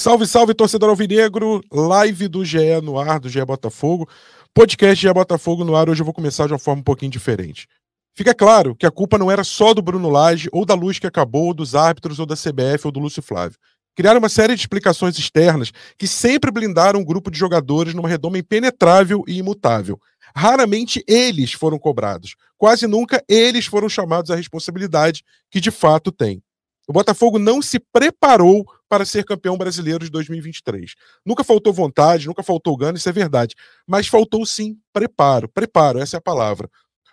Salve, salve, torcedor alvinegro. Live do GE no ar, do GE Botafogo. Podcast GE Botafogo no ar. Hoje eu vou começar de uma forma um pouquinho diferente. Fica claro que a culpa não era só do Bruno Lage, ou da luz que acabou, ou dos árbitros, ou da CBF, ou do Lúcio Flávio. Criaram uma série de explicações externas que sempre blindaram um grupo de jogadores numa redoma impenetrável e imutável. Raramente eles foram cobrados. Quase nunca eles foram chamados à responsabilidade que de fato têm. O Botafogo não se preparou para ser campeão brasileiro de 2023. Nunca faltou vontade, nunca faltou gana, isso é verdade. Mas faltou sim preparo. Preparo, essa é a palavra.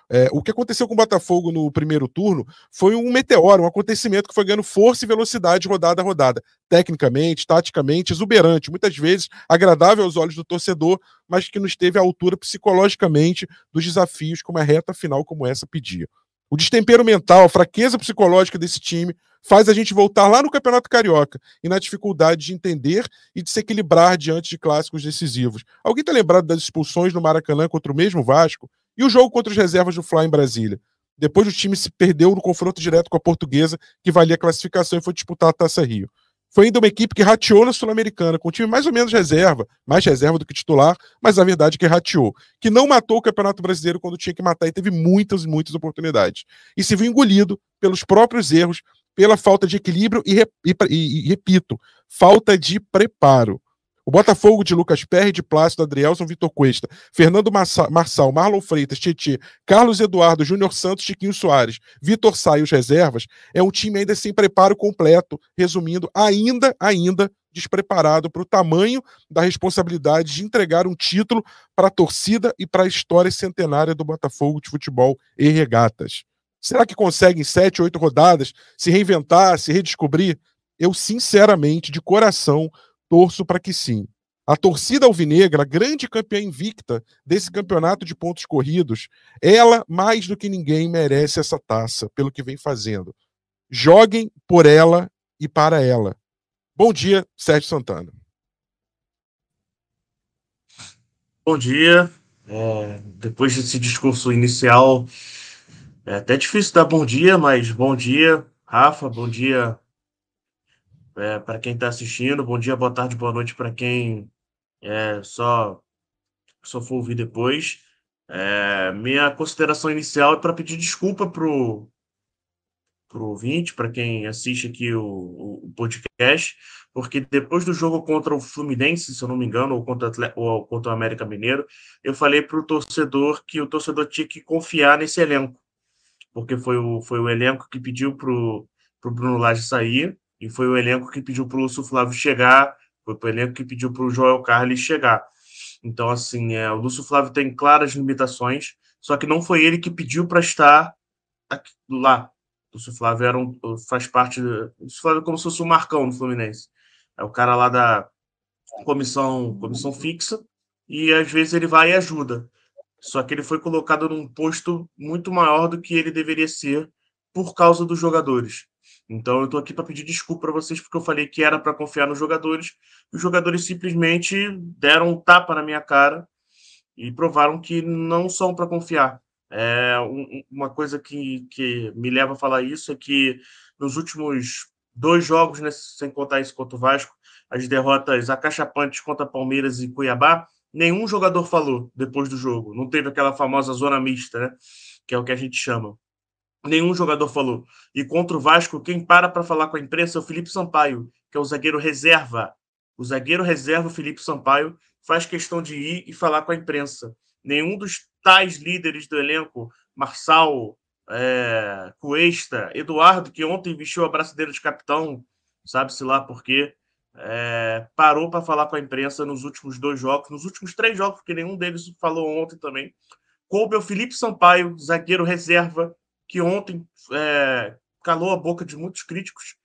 É, o que aconteceu com o Botafogo no primeiro turno foi um meteoro, um acontecimento que foi ganhando força e velocidade rodada a rodada. Tecnicamente, taticamente, exuberante, muitas vezes agradável aos olhos do torcedor, mas que não esteve à altura psicologicamente dos desafios que uma reta final como essa pedia. O destempero mental, a fraqueza psicológica desse time faz a gente voltar lá no Campeonato Carioca e na dificuldade de entender e de se equilibrar diante de clássicos decisivos. Alguém está lembrado das expulsões no Maracanã contra o mesmo Vasco? E o jogo contra os reservas do Fly em Brasília? Depois o time se perdeu no confronto direto com a portuguesa, que valia a classificação e foi disputar a Taça Rio. Foi ainda uma equipe que rateou na Sul-Americana, com um time mais ou menos reserva, mais reserva do que titular, mas a verdade é que rateou. Que não matou o Campeonato Brasileiro quando tinha que matar e teve muitas, muitas oportunidades. E se viu engolido pelos próprios erros, pela falta de equilíbrio e, e, e, repito, falta de preparo. O Botafogo de Lucas Perry, de Plácido Adrielson, Vitor Cuesta, Fernando Marçal, Marlon Freitas, Tietê, Carlos Eduardo, Júnior Santos, Chiquinho Soares, Vitor Sá e os reservas, é um time ainda sem preparo completo, resumindo, ainda, ainda despreparado para o tamanho da responsabilidade de entregar um título para a torcida e para a história centenária do Botafogo de futebol e regatas. Será que conseguem sete, oito rodadas se reinventar, se redescobrir? Eu, sinceramente, de coração, Torço para que sim. A torcida alvinegra, a grande campeã invicta desse campeonato de pontos corridos, ela, mais do que ninguém, merece essa taça, pelo que vem fazendo. Joguem por ela e para ela. Bom dia, Sérgio Santana. Bom dia. É, depois desse discurso inicial, é até difícil dar bom dia, mas bom dia, Rafa, bom dia, é, para quem está assistindo. Bom dia, boa tarde, boa noite para quem é, só, só for ouvir depois. É, minha consideração inicial é para pedir desculpa pro pro ouvinte, para quem assiste aqui o, o, podcast, porque depois do jogo contra o Fluminense, se eu não me engano, ou contra, ou contra o América Mineiro, eu falei para o torcedor que o torcedor tinha que confiar nesse elenco, porque foi o, foi o elenco que pediu para o Bruno Lage sair, e foi o elenco que pediu para o Lúcio Flávio chegar, foi o elenco que pediu para o Joel Carlos chegar. Então, assim, é, o Lúcio Flávio tem claras limitações, só que não foi ele que pediu para estar aqui, lá. O Lúcio Flávio era um, faz parte. Do, o Lúcio Flávio é como se fosse o um Marcão no Fluminense. É o cara lá da comissão, comissão fixa, e às vezes ele vai e ajuda. Só que ele foi colocado num posto muito maior do que ele deveria ser por causa dos jogadores. Então eu estou aqui para pedir desculpa para vocês porque eu falei que era para confiar nos jogadores. Os jogadores simplesmente deram um tapa na minha cara e provaram que não são para confiar. É, um, uma coisa que, que me leva a falar isso é que nos últimos dois jogos, né, sem contar isso contra o Vasco, as derrotas acachapantes contra Palmeiras e Cuiabá, nenhum jogador falou depois do jogo. Não teve aquela famosa zona mista, né? Que é o que a gente chama nenhum jogador falou. E contra o Vasco, quem para para falar com a imprensa é o Felipe Sampaio, que é o zagueiro reserva. O zagueiro reserva, o Felipe Sampaio, faz questão de ir e falar com a imprensa. Nenhum dos tais líderes do elenco, Marçal, é, Cuesta, Eduardo, que ontem vestiu a braçadeira de capitão, sabe-se lá por quê, é, parou para falar com a imprensa nos últimos dois jogos, nos últimos três jogos, porque nenhum deles falou ontem também. Coube ao Felipe Sampaio, zagueiro reserva, que ontem é, calou a boca de muitos críticos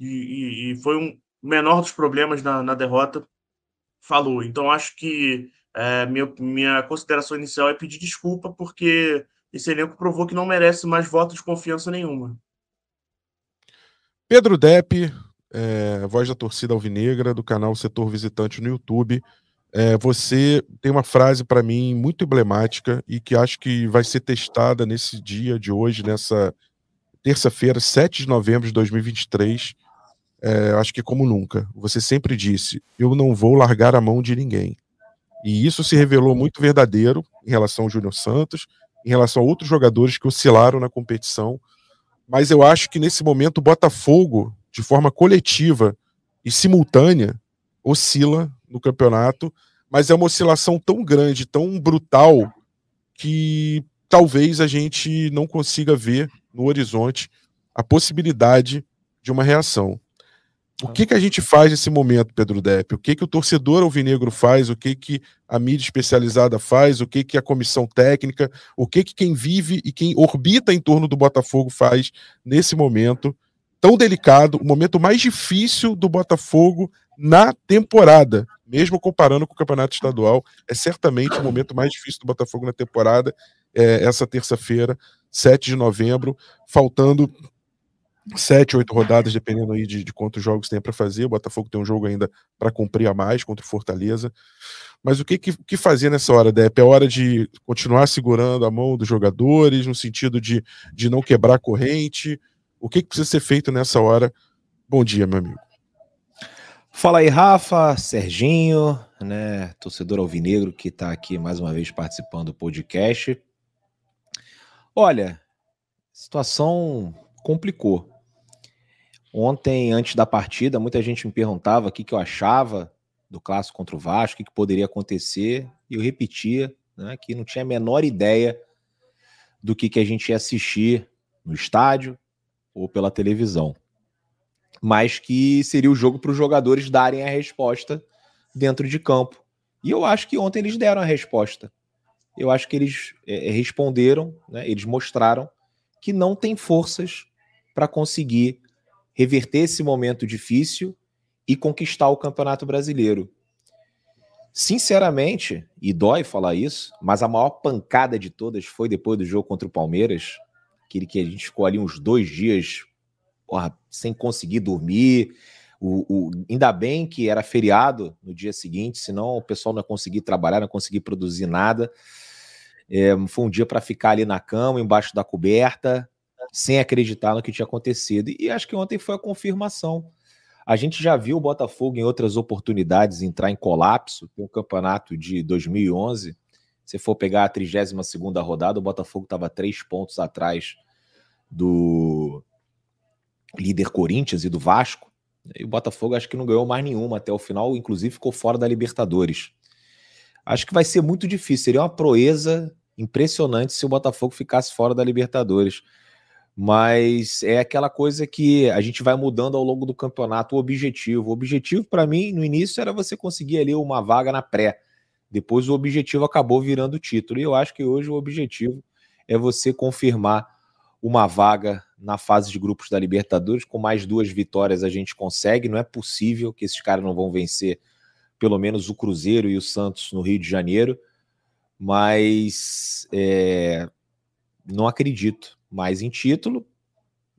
e, e, e foi um menor dos problemas na, na derrota, falou. Então, acho que é, minha, minha consideração inicial é pedir desculpa, porque esse elenco provou que não merece mais voto de confiança nenhuma. Pedro Depp, é, voz da torcida alvinegra, do canal Setor Visitante no YouTube. É, você tem uma frase para mim muito emblemática e que acho que vai ser testada nesse dia de hoje, nessa terça-feira, 7 de novembro de 2023. é, acho que como nunca. Você sempre disse: eu não vou largar a mão de ninguém. E isso se revelou muito verdadeiro em relação ao Júnior Santos, em relação a outros jogadores que oscilaram na competição. Mas eu acho que nesse momento o Botafogo, de forma coletiva e simultânea, oscila no campeonato, mas é uma oscilação tão grande, tão brutal, que talvez a gente não consiga ver no horizonte a possibilidade de uma reação. O que, que a gente faz nesse momento, Pedro Depp? O que, que o torcedor alvinegro faz? O que, que a mídia especializada faz? O que, que a comissão técnica? O que, que quem vive e quem orbita em torno do Botafogo faz nesse momento tão delicado, o momento mais difícil do Botafogo na temporada? Mesmo comparando com o campeonato estadual, é certamente o momento mais difícil do Botafogo na temporada. É, essa terça-feira, 7 de novembro, faltando sete, oito rodadas, dependendo aí de, de quantos jogos tem para fazer. O Botafogo tem um jogo ainda para cumprir a mais contra o Fortaleza. Mas o que, que, que fazer nessa hora, Depp? É hora de continuar segurando a mão dos jogadores, no sentido de, de não quebrar corrente? O que, que precisa ser feito nessa hora? Bom dia, meu amigo. Fala aí, Rafa, Serginho, né, torcedor alvinegro que está aqui mais uma vez participando do podcast. Olha, situação complicou. Ontem, antes da partida, muita gente me perguntava o que, que eu achava do clássico contra o Vasco, o que, que poderia acontecer, e eu repetia né, que não tinha a menor ideia do que, que a gente ia assistir no estádio ou pela televisão. Mas que seria o jogo para os jogadores darem a resposta dentro de campo. E eu acho que ontem eles deram a resposta. Eu acho que eles é, responderam, né, eles mostraram que não tem forças para conseguir reverter esse momento difícil e conquistar o Campeonato Brasileiro. Sinceramente, e dói falar isso, mas a maior pancada de todas foi depois do jogo contra o Palmeiras, aquele que a gente ficou ali uns dois dias porra, sem conseguir dormir. O, o, ainda bem que era feriado no dia seguinte, senão o pessoal não ia conseguir trabalhar, não ia conseguir produzir nada. É, foi um dia para ficar ali na cama, embaixo da coberta, sem acreditar no que tinha acontecido. E acho que ontem foi a confirmação. A gente já viu o Botafogo em outras oportunidades entrar em colapso. Tem um campeonato de 2011. Se for pegar a 32 rodada, o Botafogo estava três pontos atrás do líder Corinthians e do Vasco. E o Botafogo acho que não ganhou mais nenhuma até o final, inclusive ficou fora da Libertadores. Acho que vai ser muito difícil. Seria uma proeza impressionante se o Botafogo ficasse fora da Libertadores mas é aquela coisa que a gente vai mudando ao longo do campeonato o objetivo. O objetivo, para mim, no início era você conseguir ali uma vaga na pré. Depois o objetivo acabou virando título. E eu acho que hoje o objetivo é você confirmar uma vaga na fase de grupos da Libertadores. Com mais duas vitórias a gente consegue. Não é possível que esses caras não vão vencer pelo menos o Cruzeiro e o Santos no Rio de Janeiro. Mas é, não acredito mais em título.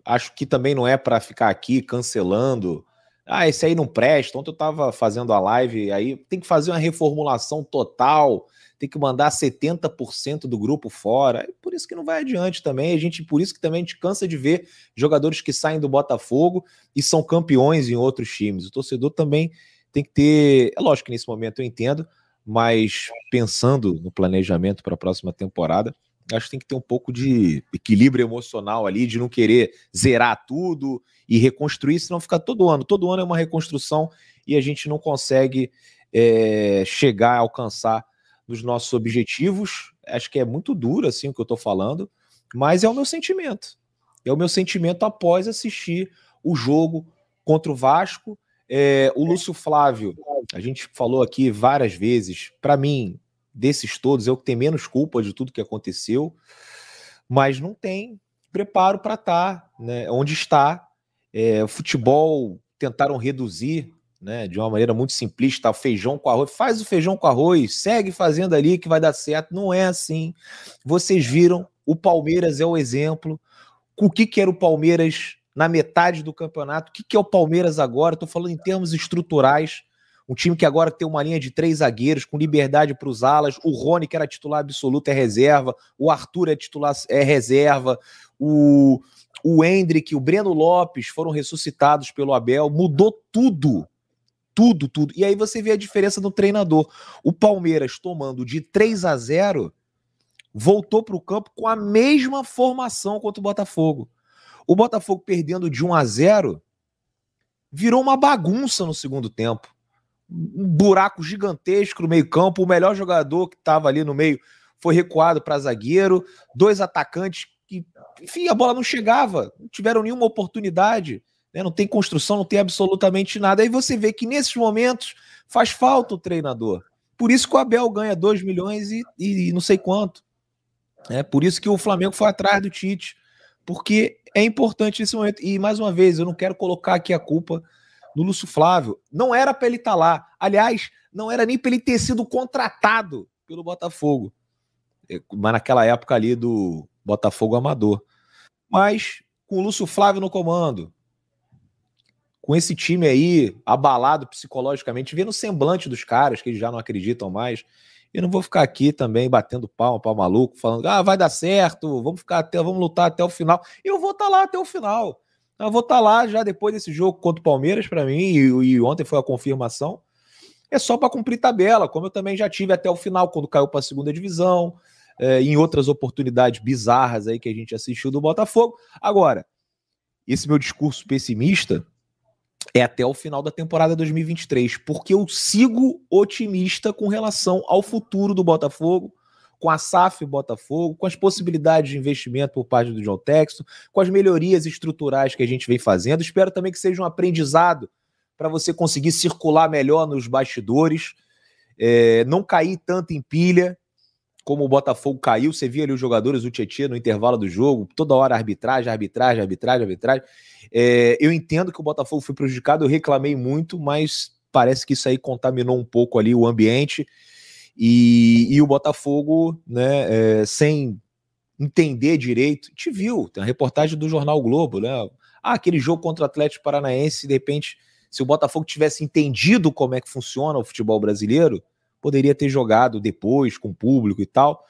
Acho que também não é para ficar aqui cancelando. Ah, esse aí não presta. Ontem eu estava fazendo a live, aí tem que fazer uma reformulação total, tem que mandar 70% do grupo fora. Por isso que não vai adiante também. A gente, por isso que também a gente cansa de ver jogadores que saem do Botafogo e são campeões em outros times. O torcedor também tem que ter. É lógico que nesse momento eu entendo, mas pensando no planejamento para a próxima temporada, acho que tem que ter um pouco de equilíbrio emocional ali, de não querer zerar tudo e reconstruir, senão fica todo ano. Todo ano é uma reconstrução e a gente não consegue é, chegar a alcançar nos nossos objetivos. Acho que é muito duro assim o que eu estou falando, mas é o meu sentimento. É o meu sentimento após assistir o jogo contra o Vasco. É, o Lúcio Flávio, a gente falou aqui várias vezes, para mim, desses todos, é o que tem menos culpa de tudo que aconteceu, mas não tem preparo para estar tá, né, onde está. É, futebol tentaram reduzir né, de uma maneira muito simplista, o feijão com arroz. Faz o feijão com arroz, segue fazendo ali que vai dar certo. Não é assim. Vocês viram, o Palmeiras é o exemplo. O que, que era o Palmeiras na metade do campeonato? O que, que é o Palmeiras agora? Estou falando em termos estruturais. Um time que agora tem uma linha de três zagueiros, com liberdade para os alas. O Rony, que era titular absoluto, é reserva. O Arthur é titular, é reserva. O, o Hendrick, o Breno Lopes foram ressuscitados pelo Abel, mudou tudo. Tudo, tudo. E aí você vê a diferença do treinador. O Palmeiras tomando de 3 a 0 voltou para o campo com a mesma formação contra o Botafogo. O Botafogo perdendo de 1 a 0 virou uma bagunça no segundo tempo. Um buraco gigantesco no meio-campo. O melhor jogador que estava ali no meio foi recuado para zagueiro. Dois atacantes que, enfim, a bola não chegava, não tiveram nenhuma oportunidade. Né? Não tem construção, não tem absolutamente nada. Aí você vê que nesses momentos faz falta o treinador. Por isso que o Abel ganha 2 milhões e, e, não sei quanto. É por isso que o Flamengo foi atrás do Tite. Porque é importante nesse momento. E mais uma vez, eu não quero colocar aqui a culpa no Lúcio Flávio. Não era para ele estar tá lá. Aliás, não era nem para ele ter sido contratado pelo Botafogo. É, mas naquela época ali do Botafogo Amador. Mas com o Lúcio Flávio no comando, com esse time aí abalado psicologicamente, vendo o semblante dos caras que eles já não acreditam mais. Eu não vou ficar aqui também batendo palma para maluco, falando, ah, vai dar certo, vamos ficar até, vamos lutar até o final. Eu vou estar tá lá até o final. Eu vou estar tá lá já depois desse jogo contra o Palmeiras para mim, e, e, ontem foi a confirmação. É só para cumprir tabela, como eu também já tive até o final, quando caiu para a segunda divisão, é, em outras oportunidades bizarras aí que a gente assistiu do Botafogo. Agora, esse meu discurso pessimista é até o final da temporada 2023, porque eu sigo otimista com relação ao futuro do Botafogo, com a SAF Botafogo, com as possibilidades de investimento por parte do John Texto, com as melhorias estruturais que a gente vem fazendo. Espero também que seja um aprendizado para você conseguir circular melhor nos bastidores, é, não cair tanto em pilha, como o Botafogo caiu, você via ali os jogadores, o Tietchan no intervalo do jogo, toda hora arbitragem, arbitragem, arbitragem, arbitragem. É, eu entendo que o Botafogo foi prejudicado, eu reclamei muito, mas parece que isso aí contaminou um pouco ali o ambiente. E, e o Botafogo, né, é, sem entender direito, te viu, tem a reportagem do Jornal Globo, né? Ah, aquele jogo contra o Atlético Paranaense, de repente, se o Botafogo tivesse entendido como é que funciona o futebol brasileiro, poderia ter jogado depois com o público e tal.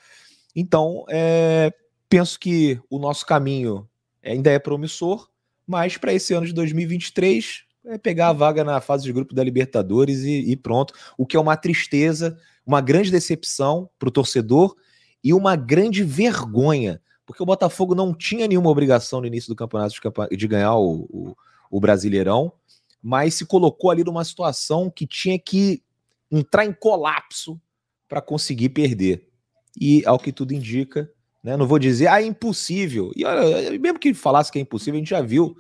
Então, é, penso que o nosso caminho ainda é promissor, mas para esse ano de 2023 é pegar a vaga na fase de grupo da Libertadores e, e pronto. O que é uma tristeza, uma grande decepção para o torcedor e uma grande vergonha, porque o Botafogo não tinha nenhuma obrigação no início do campeonato de, de ganhar o, o, o Brasileirão, mas se colocou ali numa situação que tinha que entrar em colapso para conseguir perder. E, ao que tudo indica, né, não vou dizer, ah, é impossível. E olha, mesmo que falasse que é impossível, a gente já viu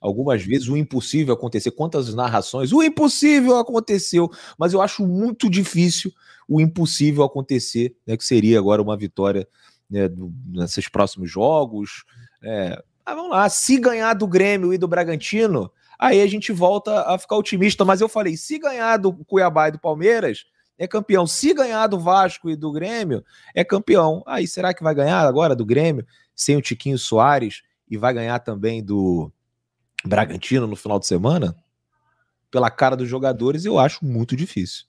algumas vezes o impossível acontecer. Quantas narrações? O impossível aconteceu, mas eu acho muito difícil o impossível acontecer, né, que seria agora uma vitória né, nesses próximos jogos. É, ah, vamos lá, se ganhar do Grêmio e do Bragantino, aí a gente volta a ficar otimista. Mas eu falei, se ganhar do Cuiabá e do Palmeiras, é campeão. Se ganhar do Vasco e do Grêmio, é campeão. Aí será que vai ganhar agora do Grêmio, sem o Tiquinho Soares, e vai ganhar também do Bragantino no final de semana? Pela cara dos jogadores, eu acho muito difícil.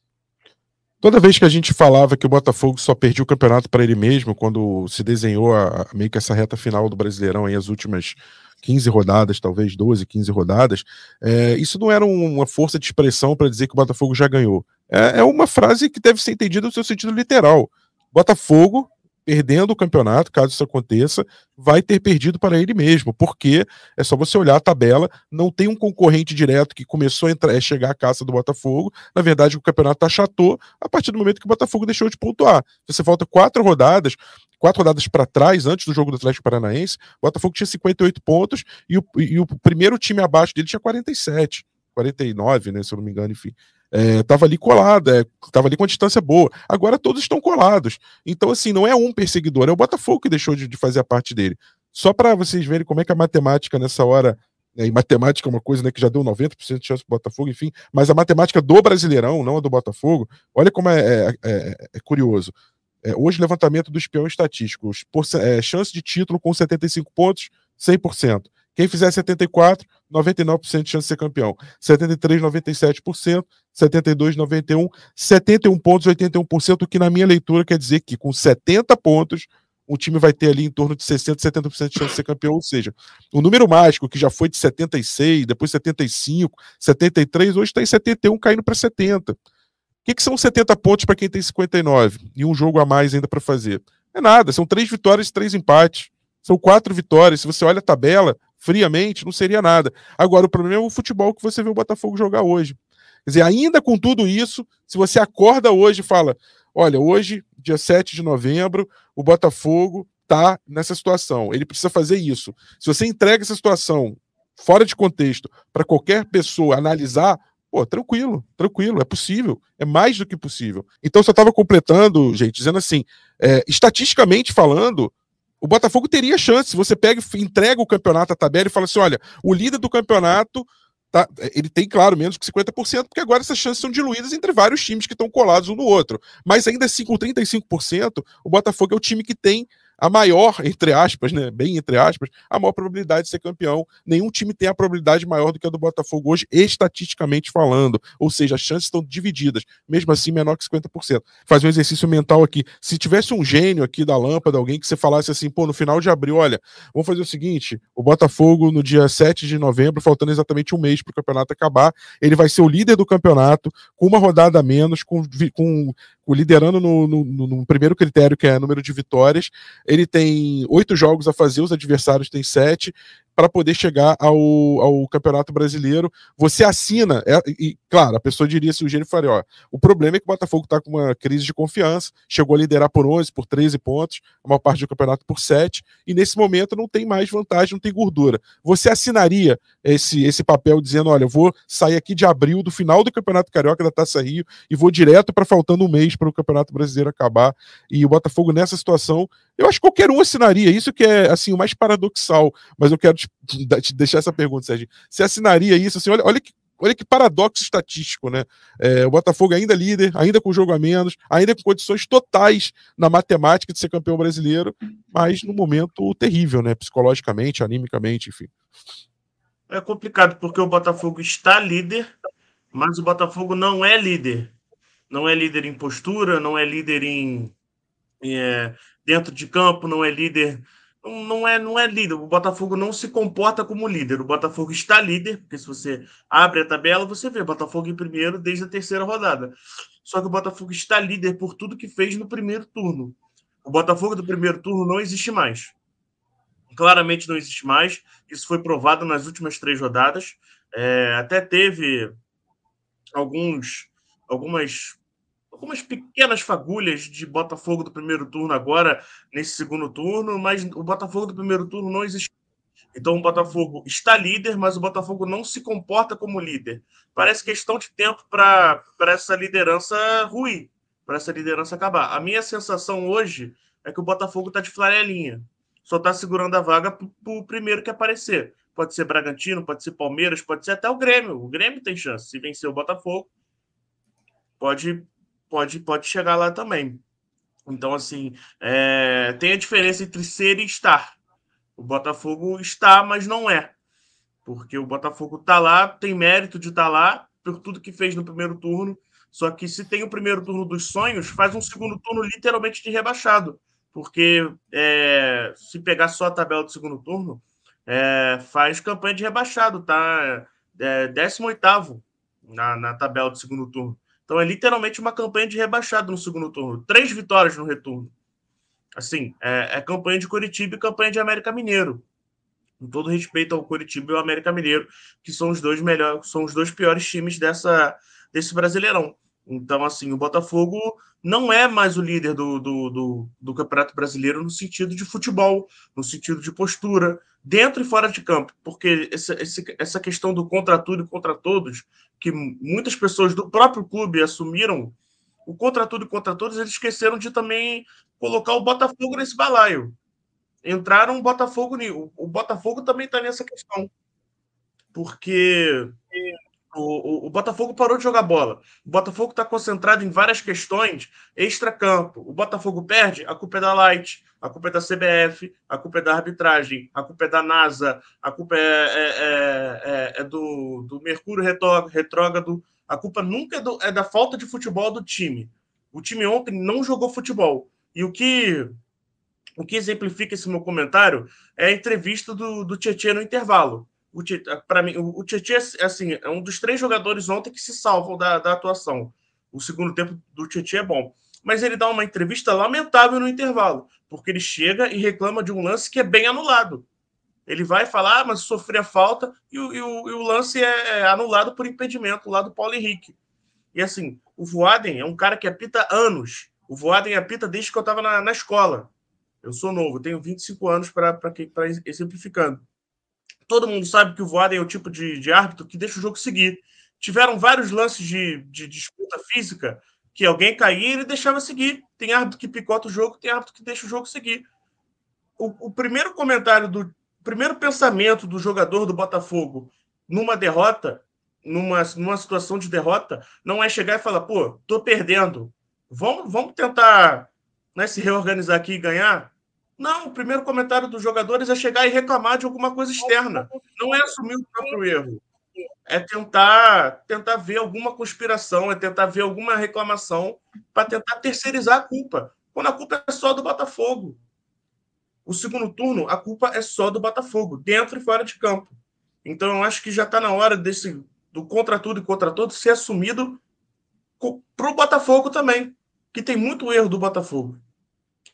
Toda vez que a gente falava que o Botafogo só perdia o campeonato para ele mesmo, quando se desenhou a, meio que essa reta final do Brasileirão, aí, as últimas 15 rodadas, talvez 12, 15 rodadas, é, isso não era uma força de expressão para dizer que o Botafogo já ganhou. É, é uma frase que deve ser entendida no seu sentido literal. Botafogo perdendo o campeonato, caso isso aconteça, vai ter perdido para ele mesmo, porque é só você olhar a tabela, não tem um concorrente direto que começou a entrar, é chegar à caça do Botafogo. Na verdade, o campeonato achatou a partir do momento que o Botafogo deixou de pontuar. Você falta quatro rodadas, quatro rodadas para trás, antes do jogo do Atlético Paranaense, o Botafogo tinha 58 pontos e o, e o primeiro time abaixo dele tinha 47, 49, né, se eu não me engano, enfim estava é, ali colado, estava é, ali com a distância boa. Agora todos estão colados. Então, assim, não é um perseguidor, é o Botafogo que deixou de, de fazer a parte dele. Só para vocês verem como é que a matemática nessa hora. Né, e matemática é uma coisa né, que já deu 90% de chance para o Botafogo, enfim, mas a matemática do Brasileirão, não a do Botafogo, olha como é, é, é, é curioso. É, hoje, levantamento do espião estatístico, por, chance de título com 75 pontos, 100%. Quem fizer 74, 99% de chance de ser campeão. 73, 97%, 72, 91, 71 pontos, 81%, o que na minha leitura quer dizer que com 70 pontos, um time vai ter ali em torno de 60%, 70% de chance de ser campeão. Ou seja, o número mágico, que já foi de 76, depois 75, 73, hoje está em 71, caindo para 70. O que, que são 70 pontos para quem tem 59 e um jogo a mais ainda para fazer? É nada, são três vitórias e três empates. São quatro vitórias. Se você olha a tabela friamente, não seria nada. Agora, o problema é o futebol que você vê o Botafogo jogar hoje. Quer dizer, ainda com tudo isso, se você acorda hoje e fala: olha, hoje, dia 7 de novembro, o Botafogo está nessa situação, ele precisa fazer isso. Se você entrega essa situação fora de contexto para qualquer pessoa analisar, pô, tranquilo, tranquilo, é possível, é mais do que possível. Então, só estava completando, gente, dizendo assim: é, estatisticamente falando, o Botafogo teria chance. Você pega entrega o campeonato à tabela e fala assim: olha, o líder do campeonato Tá, ele tem, claro, menos que 50%, porque agora essas chances são diluídas entre vários times que estão colados um no outro. Mas ainda assim, com 35%, o Botafogo é o time que tem a maior, entre aspas, né, bem entre aspas, a maior probabilidade de ser campeão. Nenhum time tem a probabilidade maior do que a do Botafogo hoje, estatisticamente falando. Ou seja, as chances estão divididas, mesmo assim menor que 50%. Fazer um exercício mental aqui. Se tivesse um gênio aqui da lâmpada, alguém que você falasse assim, pô, no final de abril, olha, vamos fazer o seguinte: o Botafogo, no dia 7 de novembro, faltando exatamente um mês para o campeonato acabar, ele vai ser o líder do campeonato, com uma rodada a menos, com, com liderando no, no, no, primeiro critério, que é número de vitórias. Ele tem oito jogos a fazer, os adversários têm sete para poder chegar ao, ao Campeonato Brasileiro. Você assina, é, e claro, a pessoa diria se o Gênio faria, ó, o problema é que o Botafogo está com uma crise de confiança, chegou a liderar por 11, por 13 pontos, a maior parte do campeonato por 7, e nesse momento não tem mais vantagem, não tem gordura. Você assinaria esse, esse papel dizendo, olha, eu vou sair aqui de abril, do final do Campeonato Carioca da Taça Rio, e vou direto para faltando um mês para o Campeonato Brasileiro acabar, e o Botafogo nessa situação, eu acho que qualquer um assinaria, isso que é assim o mais paradoxal, mas eu quero te te deixar essa pergunta, Sérgio. Você assinaria isso? Assim, olha, olha que Olha que paradoxo estatístico, né? É, o Botafogo ainda líder, ainda com jogo a menos, ainda com condições totais na matemática de ser campeão brasileiro, mas num momento terrível, né? Psicologicamente, animicamente, enfim. É complicado, porque o Botafogo está líder, mas o Botafogo não é líder. Não é líder em postura, não é líder em, em é, dentro de campo, não é líder não é, não é líder. O Botafogo não se comporta como líder. O Botafogo está líder, porque se você abre a tabela, você vê Botafogo em primeiro desde a terceira rodada. Só que o Botafogo está líder por tudo que fez no primeiro turno. O Botafogo do primeiro turno não existe mais. Claramente não existe mais. Isso foi provado nas últimas três rodadas. É, até teve alguns, algumas algumas pequenas fagulhas de Botafogo do primeiro turno agora, nesse segundo turno, mas o Botafogo do primeiro turno não existe. Então o Botafogo está líder, mas o Botafogo não se comporta como líder. Parece questão de tempo para essa liderança ruir, para essa liderança acabar. A minha sensação hoje é que o Botafogo está de flarelinha. Só está segurando a vaga para o primeiro que aparecer. Pode ser Bragantino, pode ser Palmeiras, pode ser até o Grêmio. O Grêmio tem chance. Se vencer o Botafogo, pode pode, pode chegar lá também. Então, assim, é, tem a diferença entre ser e estar. O Botafogo está, mas não é. Porque o Botafogo está lá, tem mérito de estar tá lá, por tudo que fez no primeiro turno. Só que se tem o primeiro turno dos sonhos, faz um segundo turno literalmente de rebaixado. Porque é, se pegar só a tabela do segundo turno, é, faz campanha de rebaixado, tá? É, 18 na, na tabela do segundo turno. Então é literalmente uma campanha de rebaixado no segundo turno. Três vitórias no retorno. Assim, é, é campanha de Curitiba e campanha de América Mineiro. Com todo respeito ao Curitiba e ao América Mineiro, que são os dois melhores, são os dois piores times dessa, desse Brasileirão. Então, assim, o Botafogo não é mais o líder do, do, do, do, Campeonato Brasileiro no sentido de futebol, no sentido de postura, dentro e fora de campo, porque essa, essa questão do contra tudo e contra todos, que muitas pessoas do próprio clube assumiram, o contra tudo e contra todos, eles esqueceram de também colocar o Botafogo nesse balaio. Entraram o Botafogo, o Botafogo também está nessa questão, porque o, o, Botafogo parou de jogar bola. O Botafogo está concentrado em várias questões extra-campo. O Botafogo perde, a culpa é da Light, a culpa é da CBF, a culpa é da arbitragem, a culpa é da NASA, a culpa é, é, é, é, é do, do Mercúrio retrógrado. A culpa nunca é, do, é da falta de futebol do time. O time ontem não jogou futebol. E o que o que exemplifica esse meu comentário é a entrevista do, do Tietchan no intervalo. Para mim, o Tietchan assim, é um dos três jogadores ontem que se salvam da, da atuação. O segundo tempo do Tietchan é bom. Mas ele dá uma entrevista lamentável no intervalo, porque ele chega e reclama de um lance que é bem anulado. Ele vai falar, ah, mas a falta, e o, e o, e o lance é, é anulado por impedimento lá do Paulo Henrique. E assim, o Voaden é um cara que apita anos. O Voaden apita desde que eu estava na, na escola. Eu sou novo, tenho 25 anos para exemplificando. Todo mundo sabe que o Voaden é o tipo de, de árbitro que deixa o jogo seguir. Tiveram vários lances de, de disputa física que alguém caía e ele deixava seguir. Tem árbitro que picota o jogo, tem árbitro que deixa o jogo seguir. O, o primeiro comentário do o primeiro pensamento do jogador do Botafogo numa derrota, numa, numa situação de derrota, não é chegar e falar, pô, tô perdendo. Vamos, vamos tentar né, se reorganizar aqui e ganhar? Não, o primeiro comentário dos jogadores é chegar e reclamar de alguma coisa externa. Não é assumir o próprio erro. É tentar, tentar ver alguma conspiração, é tentar ver alguma reclamação para tentar terceirizar a culpa. Quando a culpa é só do Botafogo. O segundo turno, a culpa é só do Botafogo, dentro e fora de campo. Então, eu acho que já está na hora desse do contra tudo e contra todos ser assumido para o Botafogo também, que tem muito erro do Botafogo.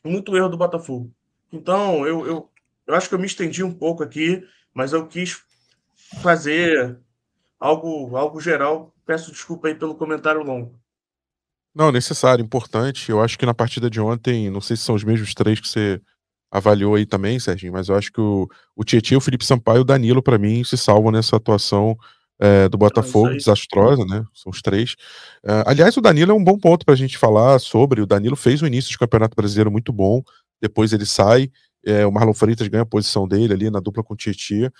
Muito erro do Botafogo. Então, eu, eu, eu acho que eu me estendi um pouco aqui, mas eu quis fazer algo, algo geral. Peço desculpa aí pelo comentário longo. Não, necessário, importante. Eu acho que na partida de ontem, não sei se são os mesmos três que você avaliou aí também, Serginho, mas eu acho que o, o Tietchan, o Felipe Sampaio e o Danilo, para mim, se salvam nessa atuação é, do Botafogo, ah, desastrosa, né? São os três. Uh, aliás, o Danilo é um bom ponto para a gente falar sobre. O Danilo fez o início de campeonato brasileiro muito bom, depois ele sai, é, o Marlon Freitas ganha a posição dele ali na dupla com o Tietchan.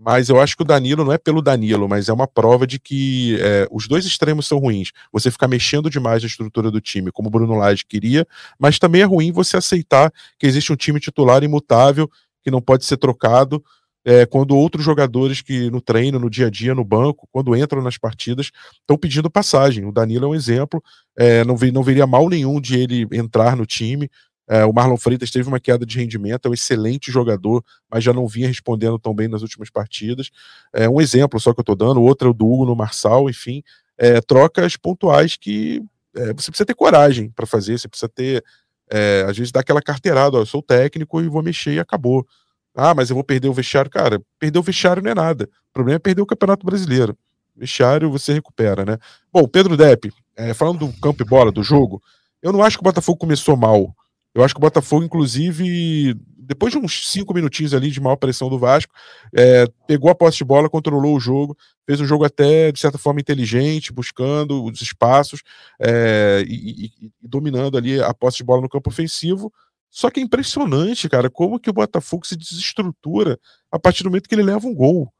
Mas eu acho que o Danilo não é pelo Danilo, mas é uma prova de que é, os dois extremos são ruins. Você ficar mexendo demais na estrutura do time, como o Bruno Lage queria, mas também é ruim você aceitar que existe um time titular imutável que não pode ser trocado é, quando outros jogadores que no treino, no dia a dia, no banco, quando entram nas partidas, estão pedindo passagem. O Danilo é um exemplo, é, não, não veria mal nenhum de ele entrar no time. É, o Marlon Freitas teve uma queda de rendimento, é um excelente jogador, mas já não vinha respondendo tão bem nas últimas partidas. É um exemplo só que eu estou dando, outro é o do Hugo no Marçal, enfim, é, trocas pontuais que é, você precisa ter coragem para fazer, você precisa ter, é, às vezes, dar aquela carteirada, ó, eu sou técnico e vou mexer e acabou. Ah, mas eu vou perder o vestiário. Cara, perder o vestiário não é nada. O problema é perder o Campeonato Brasileiro. Vestiário você recupera, né? Bom, Pedro Depp, é, falando do campo e bola, do jogo, eu não acho que o Botafogo começou mal. Eu acho que o Botafogo, inclusive, depois de uns cinco minutinhos ali de maior pressão do Vasco, é, pegou a posse de bola, controlou o jogo, fez um jogo até, de certa forma, inteligente, buscando os espaços é, e, e, e, dominando ali a posse de bola no campo ofensivo. Só que é impressionante, cara, como que o Botafogo se desestrutura a partir do momento que ele leva um gol.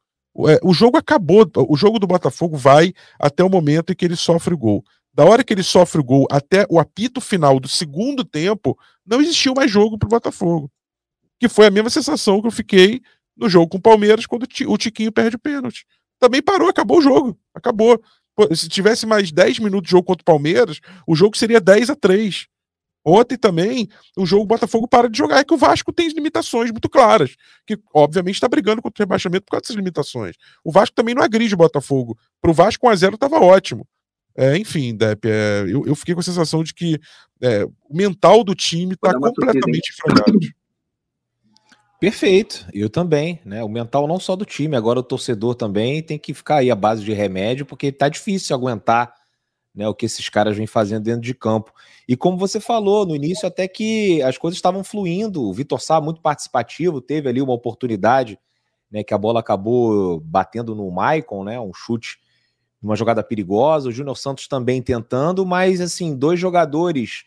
É, o jogo acabou, o jogo do Botafogo vai até o momento em que ele sofre o gol da hora que ele sofre o gol até o apito final do segundo tempo, não existiu mais jogo para o Botafogo. Que foi a mesma sensação que eu fiquei no jogo com o Palmeiras quando o Tiquinho perde o pênalti. Também parou, acabou o jogo. Acabou. Se tivesse mais 10 minutos de jogo contra o Palmeiras, o jogo seria 10 a 3. Ontem também, o jogo Botafogo para de jogar. É que o Vasco tem limitações muito claras, que obviamente está brigando contra o rebaixamento por causa dessas limitações. O Vasco também não agride o Botafogo. Para o Vasco, 1x0 estava ótimo. É, enfim, Depp, é, eu, eu, fiquei com a sensação de que é, o mental do time está completamente enfrancado. Perfeito, eu também, né? O mental não só do time, agora o torcedor também tem que ficar aí à base de remédio, porque tá difícil aguentar né, o que esses caras vêm fazendo dentro de campo. E como você falou no início, até que as coisas estavam fluindo, o Vitor Sá muito participativo, teve ali uma oportunidade, né, que a bola acabou batendo no Maicon, né, um chute uma jogada perigosa, o Júnior Santos também tentando, mas assim, dois jogadores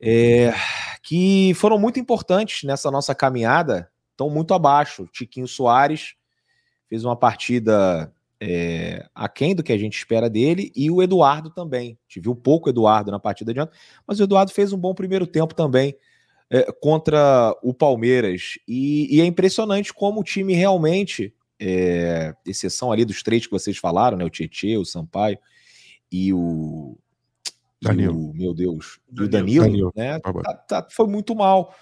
é, que foram muito importantes nessa nossa caminhada, estão muito abaixo. Tiquinho Soares fez uma partida é, aquém do que a gente espera dele, e o Eduardo também. Te viu pouco Eduardo na partida de ontem, mas o Eduardo fez um bom primeiro tempo também é, contra o Palmeiras. E, e, é impressionante como o time realmente é, exceção ali dos três que vocês falaram, né? O Tietê, o Sampaio e o. Danilo. E o, meu Deus. Danilo, e o Danilo, Danilo. né? Tá, tá, foi muito mal.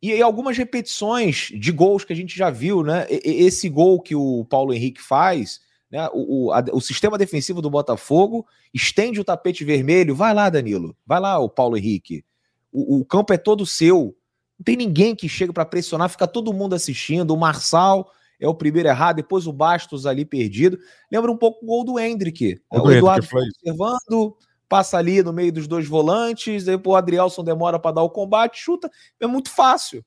e algumas repetições de gols que a gente já viu, né? Esse gol que o Paulo Henrique faz, né? O, o, a, o sistema defensivo do Botafogo estende o tapete vermelho. Vai lá, Danilo. Vai lá, o Paulo Henrique. O, o campo é todo seu. Não tem ninguém que chega para pressionar, fica todo mundo assistindo. O Marçal é o primeiro errado, depois o Bastos ali perdido. Lembra um pouco o gol do Hendrick. O, o Eduardo observando, passa ali no meio dos dois volantes, aí o Adrielson demora para dar o combate, chuta. É muito fácil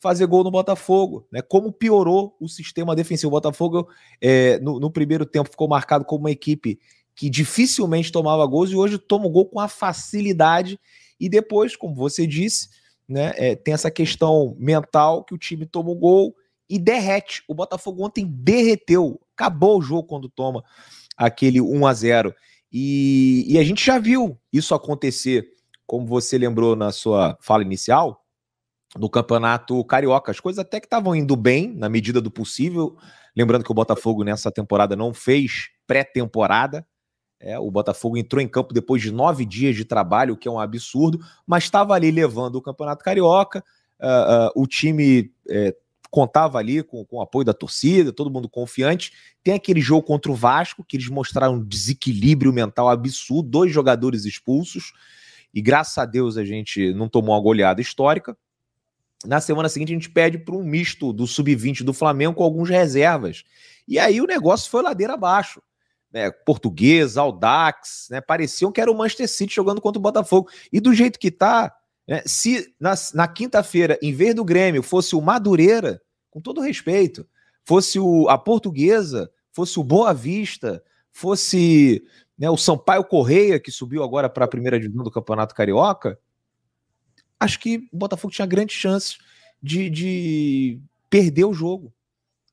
fazer gol no Botafogo, né? Como piorou o sistema defensivo. O Botafogo, é, no, no, primeiro tempo, ficou marcado como uma equipe que dificilmente tomava gols e hoje toma o gol com a facilidade. E depois, como você disse, né, é, tem essa questão mental que o time toma o gol e derrete. O Botafogo ontem derreteu, acabou o jogo quando toma aquele 1 a 0 e, e a gente já viu isso acontecer, como você lembrou na sua fala inicial, no campeonato carioca. As coisas até que estavam indo bem, na medida do possível. Lembrando que o Botafogo nessa temporada não fez pré-temporada. É, o Botafogo entrou em campo depois de nove dias de trabalho, o que é um absurdo, mas estava ali levando o campeonato carioca. Uh, uh, o time é, contava ali com, com o apoio da torcida, todo mundo confiante. Tem aquele jogo contra o Vasco, que eles mostraram um desequilíbrio mental absurdo, dois jogadores expulsos, e graças a Deus a gente não tomou uma goleada histórica. Na semana seguinte, a gente pede para um misto do sub-20 do Flamengo com alguns reservas. E aí o negócio foi ladeira abaixo. Né? Português, Aldax, né? pareciam que era o Manchester City jogando contra o Botafogo. E do jeito que tá, né? se na, na quinta-feira, em vez do Grêmio, fosse o Madureira, com todo respeito, fosse o, a portuguesa, fosse o Boa Vista, fosse né, o Sampaio Correia, que subiu agora para a primeira divisão do Campeonato Carioca, acho que o Botafogo tinha grandes chances de, de perder o jogo.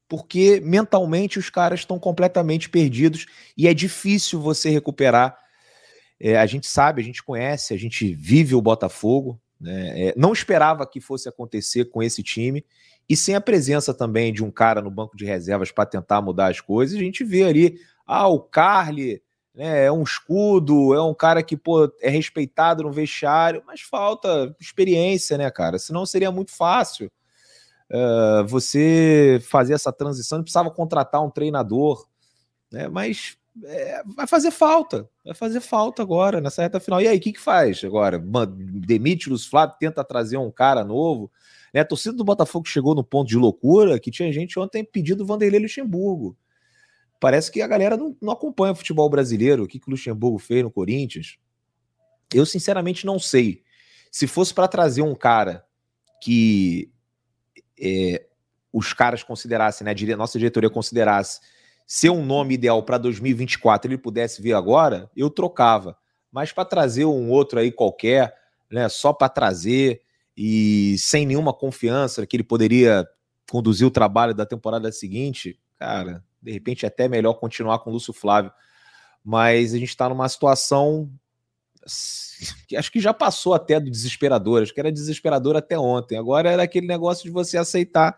Porque mentalmente os caras estão completamente perdidos e é difícil você recuperar. É, a gente sabe, a gente conhece, a gente vive o Botafogo. Né? É, não esperava que fosse acontecer com esse time e sem a presença também de um cara no banco de reservas para tentar mudar as coisas, a gente vê ali, ah, o Carly né, é um escudo, é um cara que pô, é respeitado no vestiário, mas falta experiência, né, cara? Senão seria muito fácil uh, você fazer essa transição, não precisava contratar um treinador, né? Mas é, vai fazer falta, vai fazer falta agora nessa reta final. E aí, o que, que faz agora? Demite os Flávio, tenta trazer um cara novo. Né? A torcida do Botafogo chegou no ponto de loucura que tinha gente ontem pedindo Vanderlei Luxemburgo. Parece que a galera não, não acompanha o futebol brasileiro. O que, que o Luxemburgo fez no Corinthians? Eu, sinceramente, não sei. Se fosse para trazer um cara que é, os caras considerassem, né, a nossa diretoria considerasse ser um nome ideal para 2024 ele pudesse vir agora, eu trocava. Mas para trazer um outro aí qualquer, né, só para trazer, e sem nenhuma confiança que ele poderia conduzir o trabalho da temporada seguinte, cara, de repente é até melhor continuar com o Lúcio Flávio. Mas a gente está numa situação que acho que já passou até do desesperador, acho que era desesperador até ontem. Agora era aquele negócio de você aceitar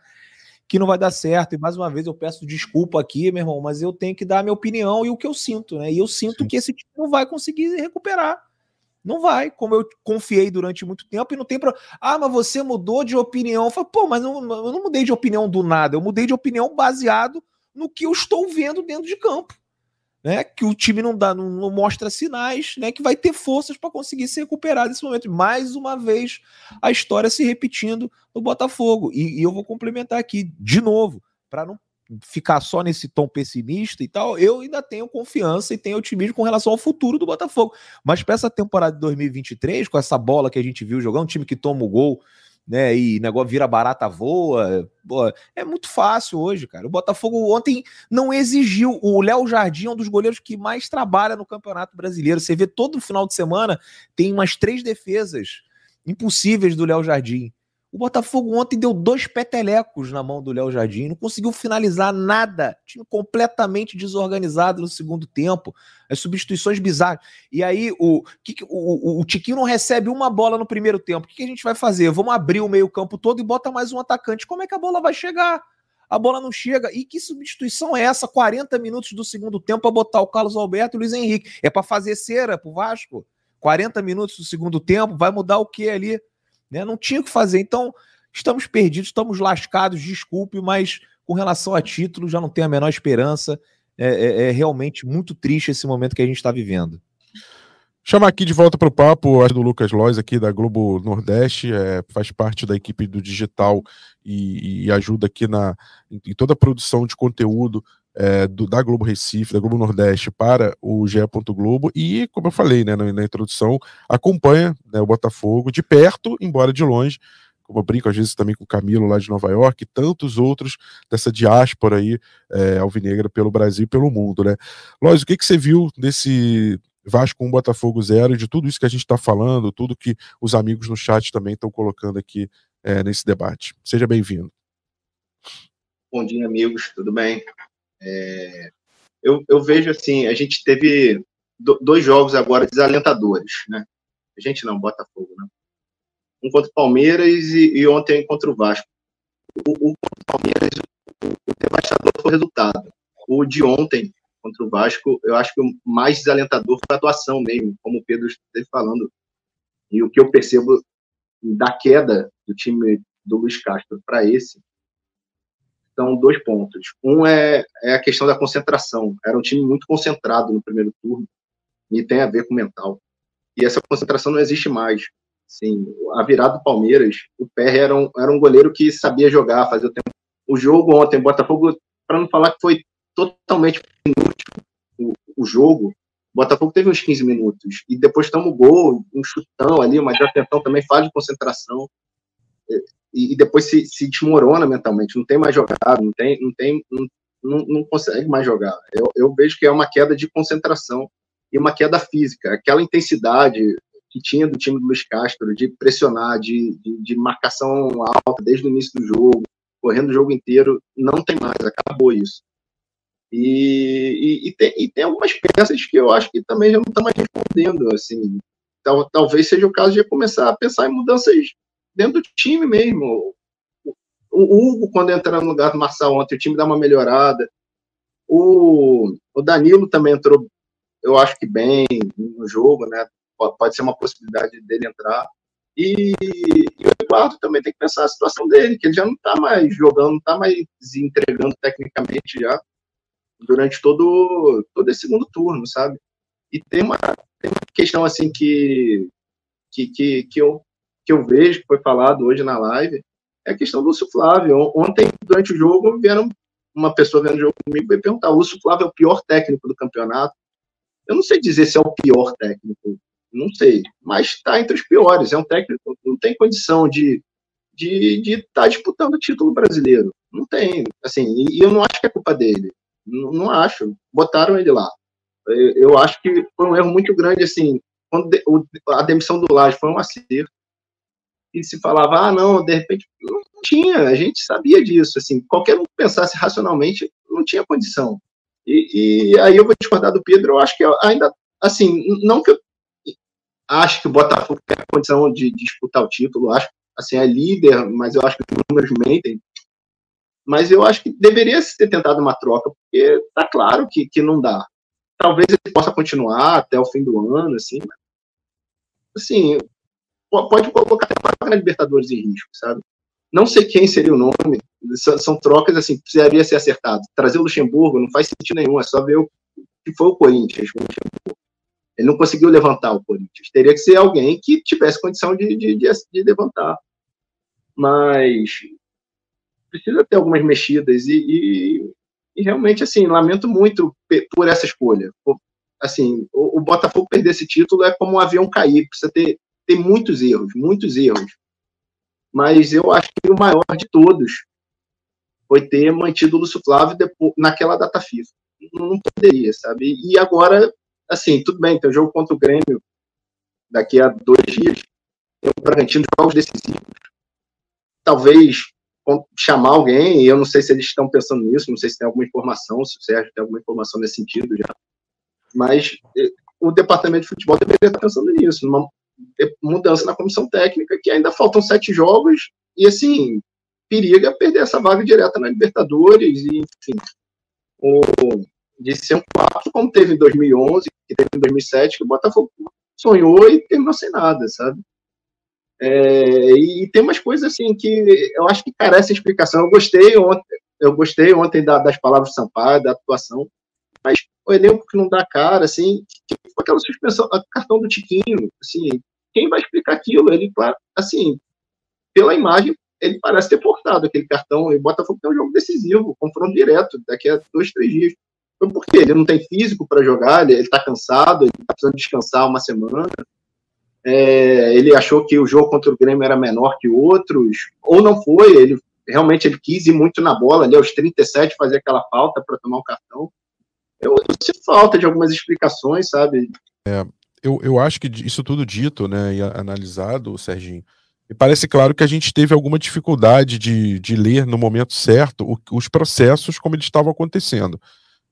que não vai dar certo. E mais uma vez eu peço desculpa aqui, meu irmão, mas eu tenho que dar a minha opinião e o que eu sinto, né? E eu sinto Sim. que esse time não vai conseguir recuperar. Não vai, como eu confiei durante muito tempo e não tem para. Ah, mas você mudou de opinião. Eu falei, pô, mas não, eu não mudei de opinião do nada, eu mudei de opinião baseado no que eu estou vendo dentro de campo. Né, que o time não dá, não, não mostra sinais, né, que vai ter forças para conseguir se recuperar desse momento. Mais uma vez, a história se repetindo no Botafogo. E, e eu vou complementar aqui de novo, para não ficar só nesse tom pessimista e tal, eu ainda tenho confiança e tenho otimismo com relação ao futuro do Botafogo. Mas para essa temporada de 2023, com essa bola que a gente viu jogar, um time que toma o gol, né, e negócio vira barata voa, é muito fácil hoje, cara. O Botafogo ontem não exigiu. O Léo Jardim é um dos goleiros que mais trabalha no Campeonato Brasileiro. Você vê todo final de semana tem umas três defesas impossíveis do Léo Jardim. O Botafogo ontem deu dois petelecos na mão do Léo Jardim, não conseguiu finalizar nada. Time completamente desorganizado no segundo tempo. As substituições bizarras. E aí o, que, o, o, o Tiquinho não recebe uma bola no primeiro tempo. O que, que a gente vai fazer? Vamos abrir o meio-campo todo e bota mais um atacante. Como é que a bola vai chegar? A bola não chega. E que substituição é essa? 40 minutos do segundo tempo para botar o Carlos Alberto e o Luiz Henrique. É para fazer cera pro Vasco? 40 minutos do segundo tempo, vai mudar o que ali? Né? Não tinha o que fazer. Então, estamos perdidos, estamos lascados, desculpe, mas com relação a título já não tem a menor esperança. É, é, é realmente muito triste esse momento que a gente está vivendo. Chamar aqui de volta para o papo do Lucas Lois aqui da Globo Nordeste, é, faz parte da equipe do digital e, e ajuda aqui na, em, toda a produção de conteúdo é, do, da Globo Recife, da Globo Nordeste para o GE. Globo e, como eu falei né, na, na introdução, acompanha né, o Botafogo de perto, embora de longe, como eu brinco às vezes também com o Camilo lá de Nova York e tantos outros dessa diáspora aí é, alvinegra pelo Brasil e pelo mundo, né? Lois, o que, que você viu desse Vasco 1, Botafogo 0, de tudo isso que a gente está falando, tudo que os amigos no chat também estão colocando aqui é, nesse debate. Seja bem-vindo. Bom dia, amigos, tudo bem? É, eu, eu, vejo assim, a gente teve do, dois jogos agora desalentadores, né? A gente não, Botafogo, né? Um contra o Palmeiras e, e ontem contra o Vasco. O, o Palmeiras, o, o devastador foi o resultado. O de ontem, contra o Vasco, eu acho que o mais desalentador foi a atuação mesmo, como o Pedro esteve falando. E o que eu percebo da queda do time do Luiz Castro para esse são dois pontos. Um é, é a questão da concentração. Era um time muito concentrado no primeiro turno e tem a ver com mental. E essa concentração não existe mais. Sim, a virada do Palmeiras, o Pé era um, era um goleiro que sabia jogar, fazer o tempo. O jogo ontem, Botafogo, para não falar que foi totalmente inútil o, o jogo. Botafogo teve uns 15 minutos e depois toma o gol, um chutão ali, uma atenção também, faz de concentração e, e, depois se, se desmorona mentalmente, não tem mais jogado, não tem, não tem, não, não, não consegue mais jogar. Eu, eu vejo que é uma queda de concentração e uma queda física, aquela intensidade que tinha do time do Luiz Castro de pressionar, de, de, de marcação alta desde o início do jogo, correndo o jogo inteiro, não tem mais, acabou isso. E, e, e, tem, e, tem, algumas peças que eu acho que também já não estão mais respondendo. Assim, tal, talvez seja o caso de começar a pensar em mudanças dentro do time mesmo. O, Hugo, quando entra no lugar do Marçal ontem, o time dá uma melhorada. O, o Danilo também entrou, eu acho que bem no jogo, né? Pode, pode ser uma possibilidade dele entrar. E, e, o Eduardo também tem que pensar a situação dele, que ele já não está mais jogando, não está mais entregando tecnicamente já durante todo, todo esse segundo turno, sabe? E tem uma, tem uma questão assim que, que, que, que, eu, que eu vejo, que foi falado hoje na live, é a questão do Lúcio Flávio. Ontem, durante o jogo, vieram uma pessoa vendo o jogo comigo e perguntar: o Lúcio Flávio é o pior técnico do campeonato? Eu não sei dizer se é o pior técnico, não sei, mas está entre os piores. É um técnico que não tem condição de de estar tá disputando o título brasileiro. Não tem, assim, e, eu não acho que é culpa dele. Não, não acho. Botaram ele lá. Eu, eu, acho que foi um erro muito grande, assim, quando a demissão do Laje foi um acerto. E se falava, ah, não, de repente, não tinha, a gente sabia disso, assim, qualquer um que pensasse racionalmente, não tinha condição. E, e aí eu vou discordar do Pedro, eu acho que ainda, assim, não que eu acho que o Botafogo tem a condição de, de disputar o título, acho, assim, é líder, mas eu acho que os números mentem, mas eu acho que deveria se ter tentado uma troca, porque tá claro que, que não dá. Talvez ele possa continuar até o fim do ano, assim, mas, assim, pode colocar a Libertadores em risco, sabe? Não sei quem seria o nome, são, trocas, assim, precisaria ser acertado. Trazer o Luxemburgo não faz sentido nenhum, é só ver o que foi o Corinthians. Ele não conseguiu levantar o Corinthians. Teria que ser alguém que tivesse condição de, de, de, de levantar. Mas precisa ter algumas mexidas e, e, e, realmente assim lamento muito por essa escolha assim o, o, Botafogo perder esse título é como um avião cair precisa ter, ter muitos erros muitos erros. Mas eu acho que o maior de todos foi ter mantido o Lúcio Flávio depois, naquela data FIFA. Não, poderia sabe? E agora assim tudo bem tem um jogo contra o Grêmio daqui a dois dias tem o Bragantino jogos decisivos. Talvez chamar alguém, eu não sei se eles estão pensando nisso, não sei se tem alguma informação, se o Sérgio tem alguma informação nesse sentido já, mas eh, o departamento de futebol deveria estar pensando nisso, numa mudança na comissão técnica, que ainda faltam sete jogos, e assim, periga perder essa vaga direta na Libertadores, e enfim, o, de ser um quarto, como teve em 2011, que teve em 2007, que o Botafogo sonhou e terminou sem nada, sabe? É, e tem umas coisas assim que eu acho que carece explicação. Eu gostei ontem, eu gostei ontem da, das palavras do Sampaio, da atuação, mas o elenco que não dá cara, assim, tipo, aquela suspensão, cartão do Tiquinho, assim, quem vai explicar aquilo? Ele, assim, pela imagem, ele parece ter portado aquele cartão. E o Botafogo tem um jogo decisivo, confronto direto, daqui a dois, três dias. Então, por quê? Ele não tem físico para jogar, ele está cansado, ele está precisando descansar uma semana. É, ele achou que o jogo contra o Grêmio era menor que outros, ou não foi, ele realmente ele quis ir muito na bola ali aos 37 fazer aquela falta para tomar o cartão. Eu, eu sinto falta de algumas explicações, sabe? É, eu, eu acho que isso tudo dito, né, e analisado, Serginho, e parece claro que a gente teve alguma dificuldade de, de ler no momento certo o, os processos como eles estavam acontecendo.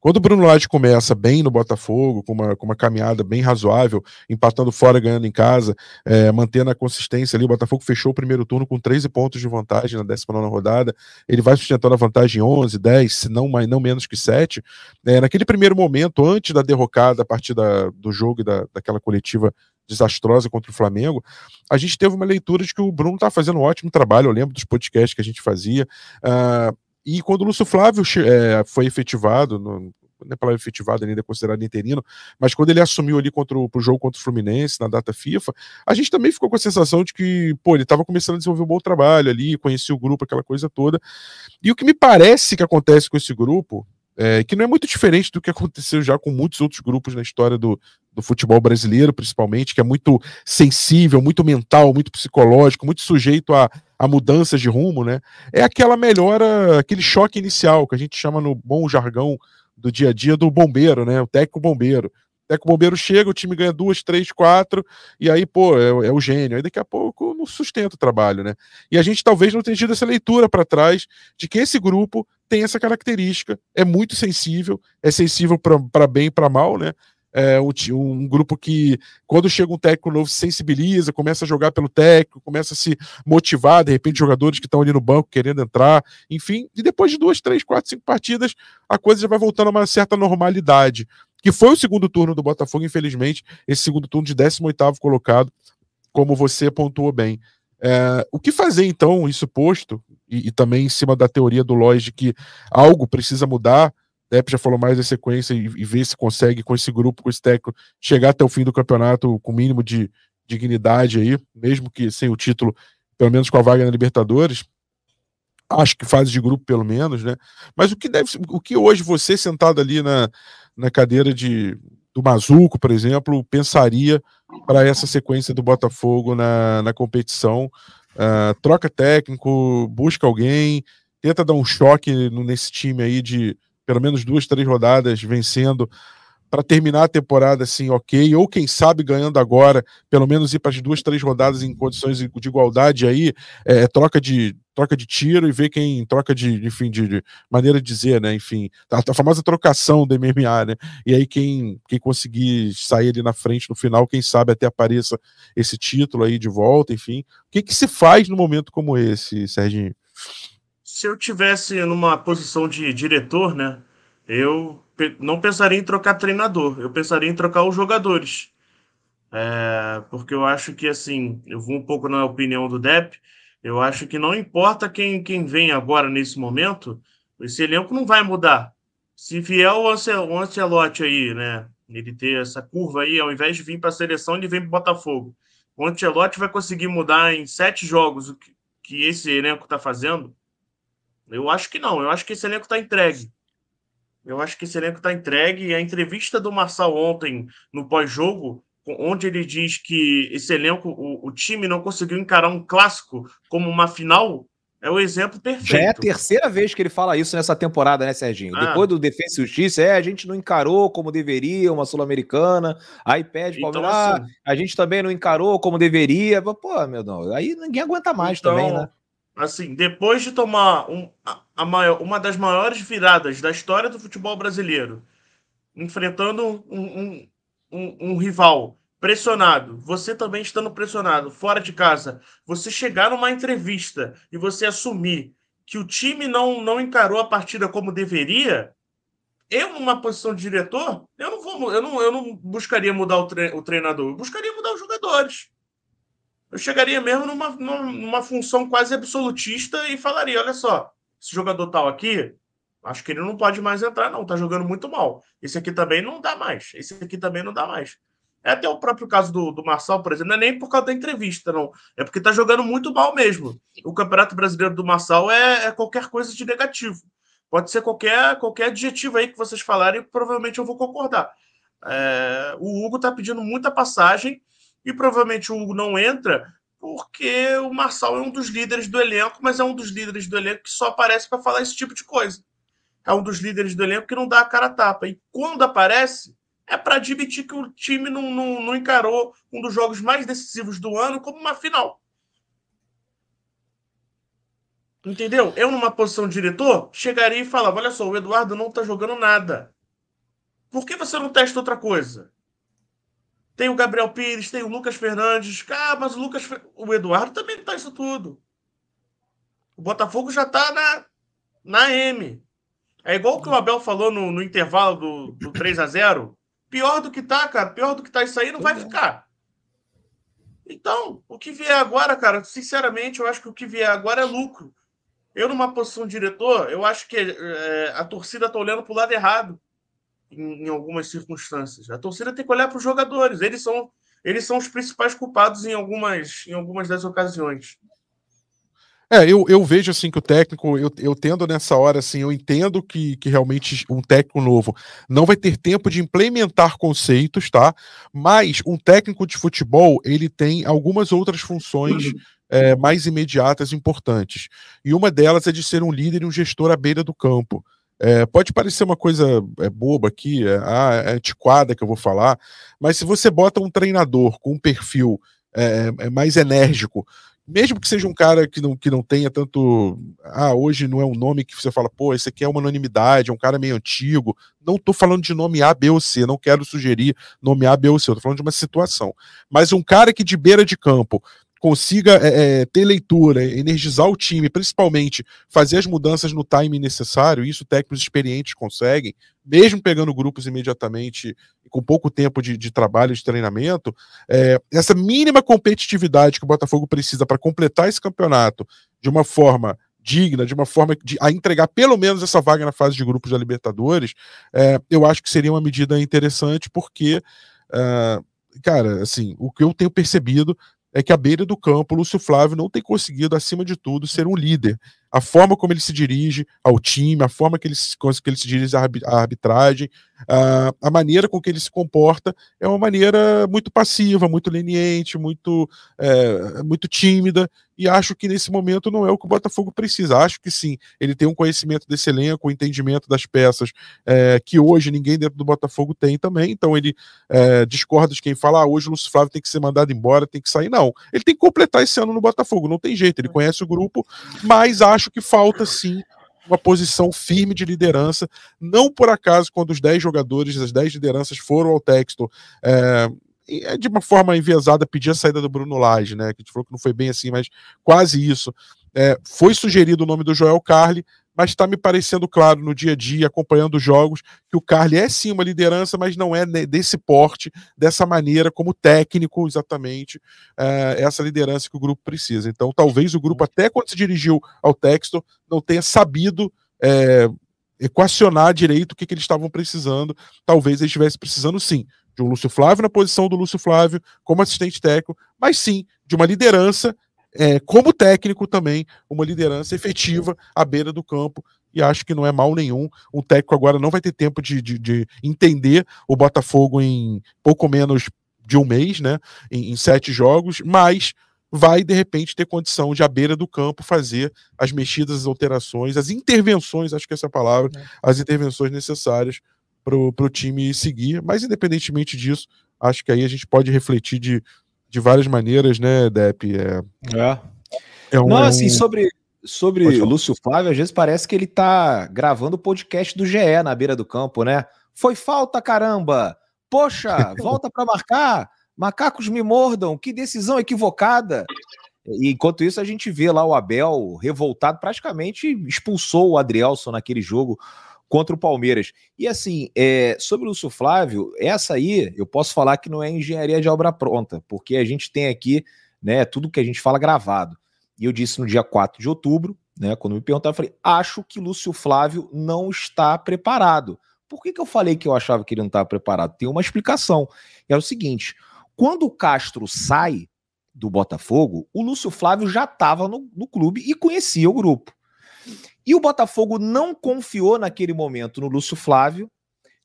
Quando o Bruno Lage começa bem no Botafogo, com uma, com uma caminhada bem razoável, empatando fora, ganhando em casa, é, mantendo a consistência ali, o Botafogo fechou o primeiro turno com 13 pontos de vantagem na 19 rodada, ele vai sustentando a vantagem 11, 10, se não, mais, não menos que 7. É, naquele primeiro momento, antes da derrocada a partir da, do jogo e da, daquela coletiva desastrosa contra o Flamengo, a gente teve uma leitura de que o Bruno está fazendo um ótimo trabalho, eu lembro dos podcasts que a gente fazia, uh, e quando o Lúcio Flávio é, foi efetivado, não, é palavra efetivado ainda é considerado interino, mas quando ele assumiu ali contra o jogo contra o Fluminense na data FIFA, a gente também ficou com a sensação de que, pô, ele estava começando a desenvolver um bom trabalho ali, conhecia o grupo, aquela coisa toda. E o que me parece que acontece com esse grupo, é, que não é muito diferente do que aconteceu já com muitos outros grupos na história do, do futebol brasileiro, principalmente, que é muito sensível, muito mental, muito psicológico, muito sujeito a, a mudanças de rumo, né? É aquela melhora, aquele choque inicial, que a gente chama no bom jargão do dia a dia do bombeiro, né? O técnico bombeiro. O técnico bombeiro chega, o time ganha duas, três, quatro, e aí, pô, é, é o gênio. Aí daqui a pouco não sustenta o trabalho, né? E a gente talvez não tenha tido essa leitura para trás de que esse grupo tem essa característica, é muito sensível, é sensível para bem e para mal, né? É um, um, grupo que, quando chega um técnico novo, se sensibiliza, começa a jogar pelo técnico, começa a se motivar, de repente, jogadores que estão ali no banco querendo entrar, enfim, e depois de duas, três, quatro, cinco partidas, a coisa já vai voltando a uma certa normalidade. Que foi o segundo turno do Botafogo, infelizmente, esse segundo turno de 18 colocado, como você pontuou bem. É, o que fazer então, isso posto, e, e, também em cima da teoria do Lois de que algo precisa mudar, Depp já falou mais da sequência e, e ver se consegue com esse grupo, com esse técnico, chegar até o fim do campeonato com o mínimo de dignidade aí, mesmo que sem o título, pelo menos com a vaga na Libertadores. Acho que fase de grupo, pelo menos, né? Mas o que deve o que hoje você sentado ali na, na cadeira de, do Mazuco, por exemplo, pensaria para essa sequência do Botafogo na, na competição. Uh, troca técnico, busca alguém, tenta dar um choque nesse time aí de pelo menos duas, três rodadas vencendo para terminar a temporada assim, ok, ou quem sabe ganhando agora, pelo menos ir para as duas, três rodadas em condições de igualdade aí, é, troca de troca de tiro e ver quem troca de, enfim, de, de maneira de dizer, né, enfim, a, a, famosa trocação do MMA, né, e aí quem, quem conseguir sair ali na frente no final, quem sabe até apareça esse título aí de volta, enfim, o que que se faz no momento como esse, Serginho? Se eu tivesse numa posição de diretor, né, eu não pensaria em trocar treinador, eu pensaria em trocar os jogadores. É, porque eu acho que, assim, eu vou um pouco na opinião do Depp, eu acho que não importa quem, quem vem agora nesse momento, esse elenco não vai mudar. Se vier o Ancelotti aí, né, ele ter essa curva aí, ao invés de vir para a seleção, ele vem para o Botafogo. O Ancelotti vai conseguir mudar em sete jogos o que, que esse elenco está fazendo? Eu acho que não, eu acho que esse elenco está entregue. Eu acho que esse elenco está entregue. E a entrevista do Marçal ontem, no pós-jogo, onde ele diz que esse elenco, o, o, time não conseguiu encarar um clássico como uma final, é o exemplo perfeito. Já é a terceira vez que ele fala isso nessa temporada, né, Serginho? Ah. Depois do Defesa e Justiça, é, a gente não encarou como deveria uma Sul-Americana, aí pede então, Palmeiras, assim, ah, a gente também não encarou como deveria. Pô, meu Deus, aí ninguém aguenta mais então, também, né? Assim, depois de tomar um, a maior, uma das maiores viradas da história do futebol brasileiro, enfrentando um, um, um, um rival pressionado, você também estando pressionado fora de casa, você chegar numa entrevista e você assumir que o time não, não encarou a partida como deveria, eu, numa posição de diretor, eu não vou, eu não, eu não buscaria mudar o, tre o treinador, eu buscaria mudar os jogadores. Eu chegaria mesmo numa, numa função quase absolutista e falaria: olha só, esse jogador tal aqui, acho que ele não pode mais entrar, não, tá jogando muito mal. Esse aqui também não dá mais. Esse aqui também não dá mais. É até o próprio caso do, do Marçal, por exemplo, não é nem por causa da entrevista, não. É porque tá jogando muito mal mesmo. O Campeonato Brasileiro do Marçal é, é qualquer coisa de negativo. Pode ser qualquer, qualquer adjetivo aí que vocês falarem, provavelmente eu vou concordar. É, o Hugo tá pedindo muita passagem e provavelmente o Hugo não entra porque o Marçal é um dos líderes do elenco, mas é um dos líderes do elenco que só aparece para falar esse tipo de coisa. É um dos líderes do elenco que não dá a cara a tapa. E quando aparece, é para admitir que o time não, não, não encarou um dos jogos mais decisivos do ano como uma final. Entendeu? Eu, numa posição de diretor, chegaria e falava: olha só, o Eduardo não tá jogando nada. Por que você não testa outra coisa? Tem o Gabriel Pires, tem o Lucas Fernandes. Ah, mas o Lucas. O Eduardo também tá isso tudo. O Botafogo já tá na, na M. É igual o que o Abel falou no, no intervalo do, do 3 a 0 Pior do que tá, cara. Pior do que tá isso aí não vai ficar. Então, o que vier agora, cara, sinceramente, eu acho que o que vier agora é lucro. Eu, numa posição de diretor, eu acho que é, a torcida tá olhando pro lado errado em, em algumas circunstâncias. A torcida tem que olhar para os jogadores. Eles são, eles são os principais culpados em algumas, em algumas das ocasiões. É, eu, eu vejo assim que o técnico, eu, eu tendo nessa hora, assim, eu entendo que, que realmente um técnico novo não vai ter tempo de implementar conceitos, tá? Mas um técnico de futebol, ele tem algumas outras funções é, mais imediatas importantes. E uma delas é de ser um líder e um gestor à beira do campo. É, pode parecer uma coisa é, boba aqui, é, ah, é antiquada que eu vou falar, mas se você bota um treinador com um perfil é, é mais enérgico, mesmo que seja um cara que não, que não tenha tanto. Ah, hoje não é um nome que você fala, pô, esse aqui é uma unanimidade, é um cara meio antigo. Não estou falando de nome A, B ou C, não quero sugerir nome A, B ou C, estou falando de uma situação. Mas um cara que de beira de campo consiga é, é, ter leitura, energizar o time, principalmente fazer as mudanças no time necessário, isso técnicos experientes conseguem, mesmo pegando grupos imediatamente, com pouco tempo de, de trabalho, de treinamento, é, essa mínima competitividade que o Botafogo precisa para completar esse campeonato de uma forma digna, de uma forma de, a entregar pelo menos essa vaga na fase de grupos da Libertadores, é, eu acho que seria uma medida interessante, porque, é, cara, assim, o que eu tenho percebido é que à beira do campo, o Lúcio Flávio não tem conseguido, acima de tudo, ser um líder a forma como ele se dirige ao time, a forma que ele, que ele se dirige à arbitragem, a, a maneira com que ele se comporta é uma maneira muito passiva, muito leniente, muito, é, muito tímida, e acho que nesse momento não é o que o Botafogo precisa. Acho que sim, ele tem um conhecimento desse elenco, um entendimento das peças é, que hoje ninguém dentro do Botafogo tem também, então ele é, discorda de quem fala, ah, hoje o Lúcio Flávio tem que ser mandado embora, tem que sair. Não, ele tem que completar esse ano no Botafogo, não tem jeito, ele conhece o grupo, mas acho acho que falta sim uma posição firme de liderança. Não por acaso, quando os 10 jogadores, as 10 lideranças foram ao texto, é, é, de uma forma enviesada, pedir a saída do Bruno Lage, né? Que a gente falou que não foi bem assim, mas quase isso. É, foi sugerido o nome do Joel Carli, mas está me parecendo claro no dia a dia, acompanhando os jogos, que o Carly é sim uma liderança, mas não é desse porte, dessa maneira, como técnico, exatamente, é, essa liderança que o grupo precisa. Então, talvez o grupo, até quando se dirigiu ao Textor, não tenha sabido é, equacionar direito o que, que eles estavam precisando. Talvez eles estivessem precisando, sim, de um Lúcio Flávio na posição do Lúcio Flávio, como assistente técnico, mas sim de uma liderança é, como técnico também, uma liderança efetiva à beira do campo. E acho que não é mal nenhum. O técnico agora não vai ter tempo de, de, de entender o Botafogo em pouco menos de um mês, né? Em, em, sete jogos, mas vai de repente ter condição de à beira do campo fazer as mexidas, as alterações, as intervenções, acho que essa é a palavra, é. as intervenções necessárias para o time seguir. Mas independentemente disso, acho que aí a gente pode refletir de de várias maneiras, né, Depp? É, é. é um, Não, é assim, sobre, sobre Lúcio Flávio, às vezes parece que ele tá gravando o podcast do GE na beira do campo, né? Foi falta, caramba! Poxa, volta para marcar! Macacos me mordam, que decisão equivocada! E enquanto isso, a gente vê lá o Abel revoltado, praticamente expulsou o Adrielson naquele jogo contra o Palmeiras. E assim, é, sobre o Lúcio Flávio, essa aí eu posso falar que não é engenharia de obra pronta, porque a gente tem aqui né? Tudo que a gente fala gravado. E eu disse no dia 4 de outubro, né? Quando me perguntaram, eu falei: acho que Lúcio Flávio não está preparado. Por que, que eu falei que eu achava que ele não estava preparado? Tem uma explicação. É o seguinte: quando o Castro sai do Botafogo, o Lúcio Flávio já estava no, no clube e conhecia o grupo. E o Botafogo não confiou naquele momento no Lúcio Flávio,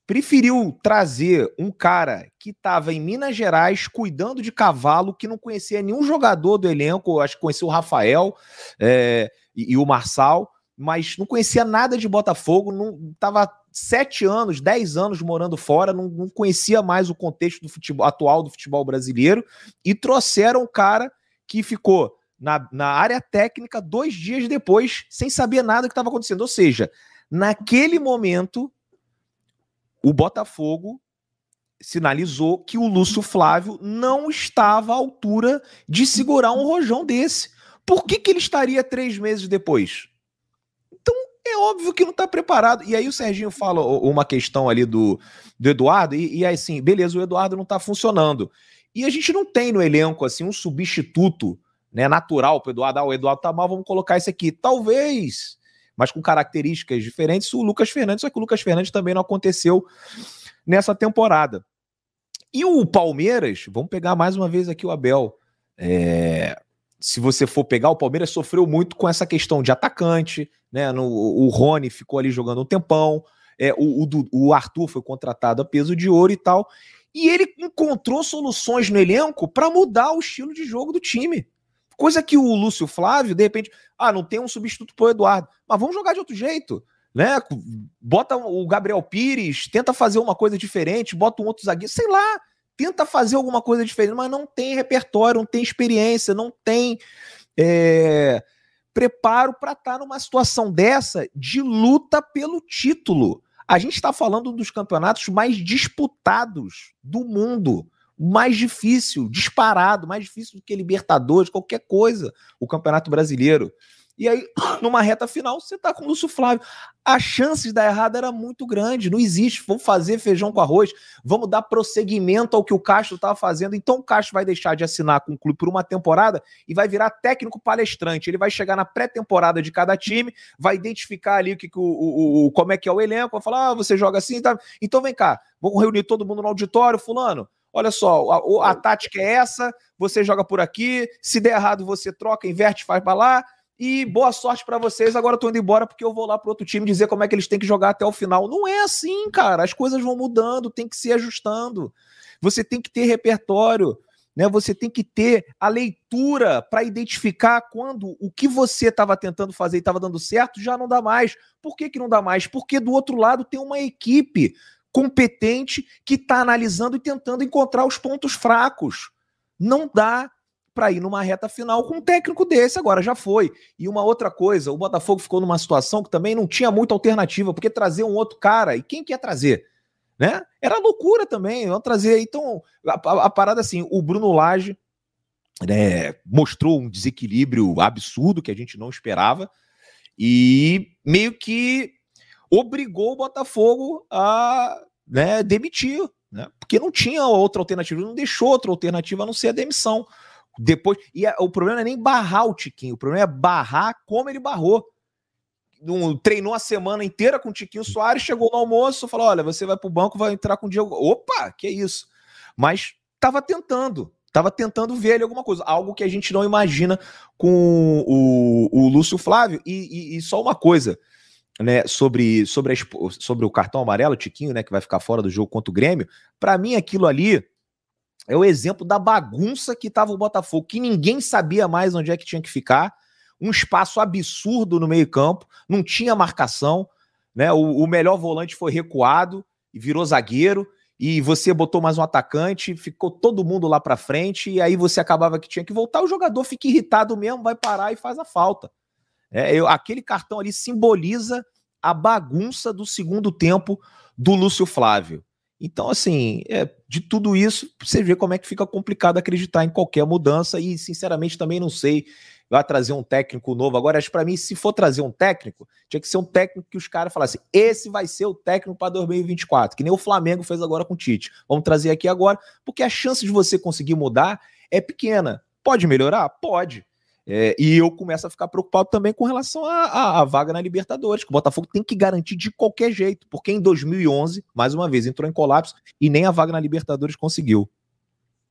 preferiu trazer um cara que estava em Minas Gerais cuidando de cavalo, que não conhecia nenhum jogador do elenco, acho que conhecia o Rafael é, e, e, o Marçal, mas não conhecia nada de Botafogo, não estava sete anos, dez anos morando fora, não, não conhecia mais o contexto do futebol atual do futebol brasileiro, e trouxeram um cara que ficou na, na área técnica dois dias depois, sem saber nada do que estava acontecendo. Ou seja, naquele momento, o Botafogo sinalizou que o Lúcio Flávio não estava à altura de segurar um rojão desse. Por que, que ele estaria três meses depois? Então, é óbvio que não está preparado. E aí o Serginho fala uma questão ali do, do Eduardo, e, e assim, beleza, o Eduardo não está funcionando. E a gente não tem no elenco assim um substituto né, natural para o Eduardo. Ah, o Eduardo tá mal, vamos colocar esse aqui. Talvez, mas com características diferentes, o Lucas Fernandes, só que o Lucas Fernandes também não aconteceu nessa temporada. E o Palmeiras, vamos pegar mais uma vez aqui o Abel. É, se você for pegar, o Palmeiras sofreu muito com essa questão de atacante, né? No, o Rony ficou ali jogando um tempão, é, o, o, o Arthur foi contratado a peso de ouro e tal. E ele encontrou soluções no elenco para mudar o estilo de jogo do time. Coisa que o Lúcio Flávio, de repente, ah, não tem um substituto pro Eduardo, mas vamos jogar de outro jeito, né? Bota o Gabriel Pires, tenta fazer uma coisa diferente, bota um outro zagueiro, sei lá, tenta fazer alguma coisa diferente, mas não tem repertório, não tem experiência, não tem é, preparo para estar tá numa situação dessa de luta pelo título. A gente está falando dos campeonatos mais disputados do mundo mais difícil, disparado, mais difícil do que Libertadores, qualquer coisa, o Campeonato Brasileiro. E aí, numa reta final, você tá com o Lúcio Flávio. A chance de dar errado era muito grande. Não existe. Vamos fazer feijão com arroz. Vamos dar prosseguimento ao que o Castro estava fazendo. Então, o Castro vai deixar de assinar com o clube por uma temporada e vai virar técnico palestrante. Ele vai chegar na pré-temporada de cada time, vai identificar ali o que, o, o, o, como é que é o elenco, vai falar: ah, você joga assim, tá? Então, vem cá, vamos reunir todo mundo no auditório, Fulano olha só, a, a, tática é essa, você joga por aqui, se der errado você troca, inverte, faz para lá, e boa sorte para vocês. Agora eu tô indo embora porque eu vou lá pro outro time dizer como é que eles têm que jogar até o final. Não é assim, cara. As coisas vão mudando, tem que se ajustando. Você tem que ter repertório, né? Você tem que ter a leitura para identificar quando o que você estava tentando fazer e estava dando certo já não dá mais. Por que, que não dá mais? Porque do outro lado tem uma equipe competente que está analisando e tentando encontrar os pontos fracos. Não dá para ir numa reta final com um técnico desse, agora já foi. E uma outra coisa, o Botafogo ficou numa situação que também não tinha muita alternativa, porque trazer um outro cara, e quem quer trazer? Né? Era loucura também, vamos trazer. Então, a, a, a parada assim, o Bruno Lage né, mostrou um desequilíbrio absurdo que a gente não esperava, e meio que obrigou o Botafogo a né, demitir, né? Porque não tinha outra alternativa, não deixou outra alternativa a não ser a demissão. Depois, e a, o problema não é nem barrar o Tiquinho, o problema é barrar como ele barrou. Um, treinou a semana inteira com o Tiquinho Soares, chegou no almoço, falou: olha, você vai pro banco, vai entrar com o Diego. Opa, que isso? Mas tava tentando, tava tentando ver ali alguma coisa, algo que a gente não imagina com o, o Lúcio Flávio. E, e, e só uma coisa: né, sobre, sobre, a, sobre o cartão amarelo, Tiquinho, né, que vai ficar fora do jogo contra o Grêmio, para mim aquilo ali é o exemplo da bagunça que estava o Botafogo, que ninguém sabia mais onde é que tinha que ficar, um espaço absurdo no meio-campo, não tinha marcação, né? O, o, melhor volante foi recuado e virou zagueiro, e você botou mais um atacante, ficou todo mundo lá para frente, e aí você acabava que tinha que voltar, o jogador fica irritado mesmo, vai parar e faz a falta. É, eu, aquele cartão ali simboliza a bagunça do segundo tempo do Lúcio Flávio. Então, assim, é, de tudo isso, você vê como é que fica complicado acreditar em qualquer mudança e, sinceramente, também não sei. Vai trazer um técnico novo. Agora, para mim, se for trazer um técnico, tinha que ser um técnico que os caras falassem: esse vai ser o técnico para 2024, que nem o Flamengo fez agora com o Tite. Vamos trazer aqui agora, porque a chance de você conseguir mudar é pequena Pode melhorar? Pode. É, e eu começo a ficar preocupado também com relação à vaga na Libertadores, que o Botafogo tem que garantir de qualquer jeito, porque em 2011, mais uma vez, entrou em colapso e nem a vaga na Libertadores conseguiu.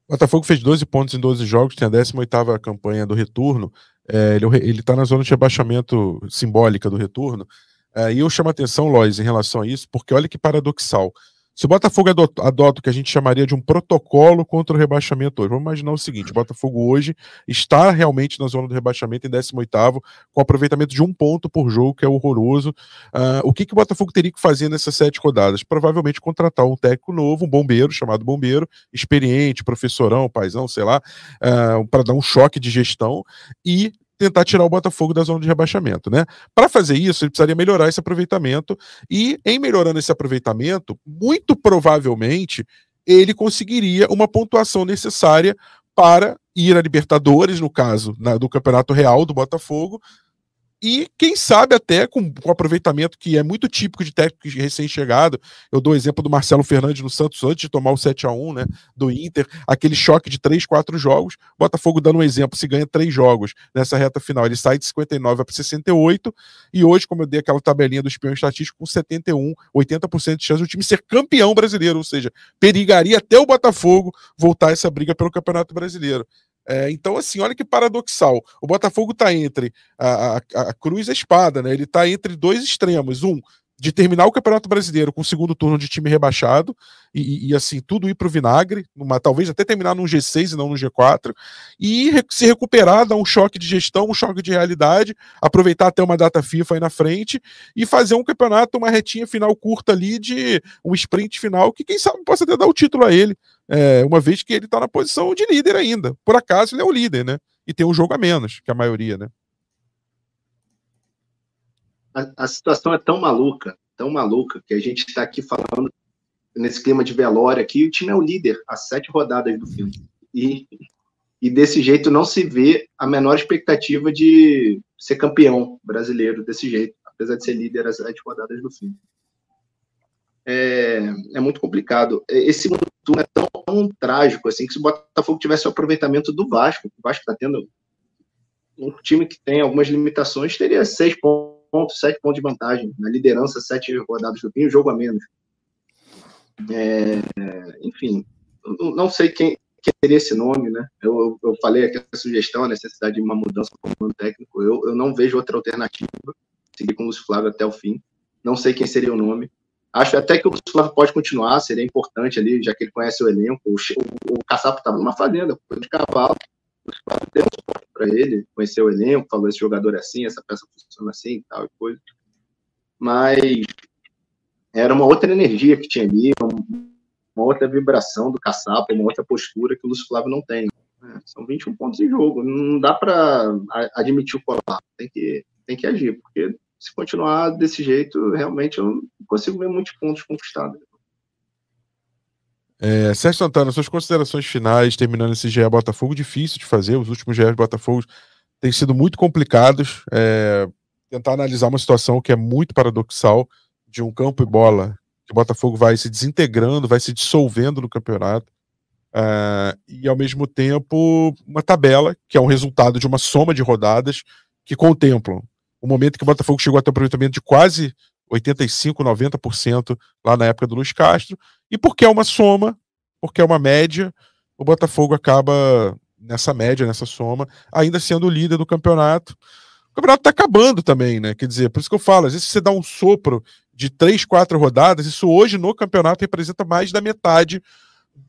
O Botafogo fez 12 pontos em 12 jogos, tem a 18ª campanha do retorno, é, ele está na zona de rebaixamento simbólica do retorno, é, e eu chamo a atenção, Lois, em relação a isso, porque olha que paradoxal. Se o Botafogo adota o que a gente chamaria de um protocolo contra o rebaixamento hoje, vamos imaginar o seguinte: o Botafogo hoje está realmente na zona do rebaixamento em 18, com aproveitamento de um ponto por jogo, que é horroroso. Uh, o que, que o Botafogo teria que fazer nessas sete rodadas? Provavelmente contratar um técnico novo, um bombeiro, chamado bombeiro, experiente, professorão, paizão, sei lá, uh, ah, para dar um choque de gestão e tentar tirar o Botafogo da zona de rebaixamento, né? Para fazer isso, ele precisaria melhorar esse aproveitamento e em melhorando esse aproveitamento, muito provavelmente ele conseguiria uma pontuação necessária para ir a Libertadores, no caso na, do Campeonato Real do Botafogo, e quem sabe até com o aproveitamento que é muito típico de técnico recém-chegado. Eu dou o exemplo do Marcelo Fernandes no Santos antes de tomar o 7 a 1 né, do Inter, aquele choque de 3, 4 jogos. Botafogo dando um exemplo, se ganha 3 jogos nessa reta final, ele sai de 59 para 68 e hoje, como eu dei aquela tabelinha do espião estatístico, com 71, 80% de chance do time ser campeão brasileiro, ou seja, perigaria até o Botafogo voltar essa briga pelo Campeonato Brasileiro. É, então, assim, olha que paradoxal. O Botafogo está entre a, a, a, cruz e a espada, né? Ele está entre dois extremos. Um, de terminar o Campeonato Brasileiro com o segundo turno de time rebaixado e, e assim, tudo ir para o vinagre, numa, talvez até terminar num G6 e não no G4, e re se recuperar, dar um choque de gestão, um choque de realidade, aproveitar até uma data FIFA aí na frente e fazer um campeonato, uma retinha final curta ali de um sprint final que quem sabe possa até dar o título a ele, é, uma vez que ele está na posição de líder ainda. Por acaso ele é o líder, né? E tem um jogo a menos que a maioria, né? a, a situação é tão maluca, tão maluca, que a gente está aqui falando nesse clima de velório aqui, o time é o líder há sete rodadas do filme. E, e desse jeito não se vê a menor expectativa de ser campeão brasileiro desse jeito, apesar de ser líder às sete rodadas do filme. É, é muito complicado. Esse segundo turno é tão, tão, trágico assim que se o Botafogo tivesse o aproveitamento do Vasco, o Vasco está tendo um time que tem algumas limitações, teria seis pontos sete pontos de vantagem. Na liderança, sete rodadas do fim, um jogo a menos. É, enfim, não sei quem, quem seria esse nome, né? Eu, eu falei aqui a sugestão, a necessidade de uma mudança como técnico. Eu, eu não vejo outra alternativa. Seguir com o Lúcio Flávio até o fim. Não sei quem seria o nome. Acho até que o Flávio pode continuar, seria importante ali, já que ele conhece o elenco. O, o, o Caçapo estava numa fazenda, de cavalo deu um suporte para ele, conheceu o elenco, falou esse jogador é assim, essa peça funciona assim e tal e coisa. Mas era uma outra energia que tinha ali, uma outra vibração do caçapa, uma outra postura que o Lúcio Flávio não tem. Né? São 21 pontos em jogo, não dá para admitir o colar, tem que, tem que agir, porque se continuar desse jeito, realmente eu consigo ver muitos pontos conquistados. É, Sérgio Santana, suas considerações finais, terminando esse GE Botafogo, difícil de fazer, os últimos GE Botafogo têm sido muito complicados. É, tentar analisar uma situação que é muito paradoxal de um campo e bola, que o Botafogo vai se desintegrando, vai se dissolvendo no campeonato, é, e ao mesmo tempo uma tabela, que é um resultado de uma soma de rodadas que contemplam o momento que o Botafogo chegou até o aproveitamento de quase 85, 90% lá na época do Luiz Castro, e porque é uma soma, porque é uma média, o Botafogo acaba nessa média, nessa soma, ainda sendo o líder do campeonato. O campeonato está acabando também, né? Quer dizer, por isso que eu falo, às vezes você dá um sopro de três, quatro rodadas, isso hoje no campeonato representa mais da metade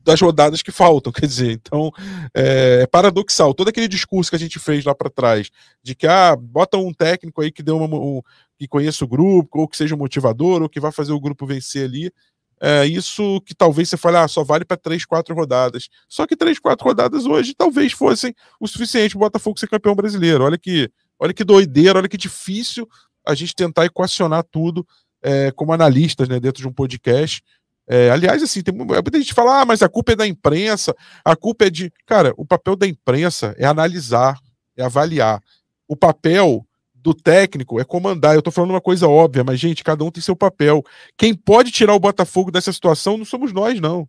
das rodadas que faltam, quer dizer, então é, é paradoxal. Todo aquele discurso que a gente fez lá para trás, de que ah, bota um técnico aí que deu uma, um, que conheça o grupo, ou que seja um motivador, ou que vai fazer o grupo vencer ali. É, isso que talvez você fale, ah, só vale para três, quatro rodadas. Só que três, quatro rodadas hoje talvez fossem o suficiente para o Botafogo ser campeão brasileiro. Olha que, olha que doideira, olha que difícil a gente tentar equacionar tudo é, como analistas né, dentro de um podcast. É, aliás, assim, tem muita gente fala, ah, mas a culpa é da imprensa, a culpa é de. Cara, o papel da imprensa é analisar, é avaliar. O papel do técnico é comandar. Eu tô falando uma coisa óbvia, mas, gente, cada um tem seu papel. Quem pode tirar o Botafogo dessa situação não somos nós, não.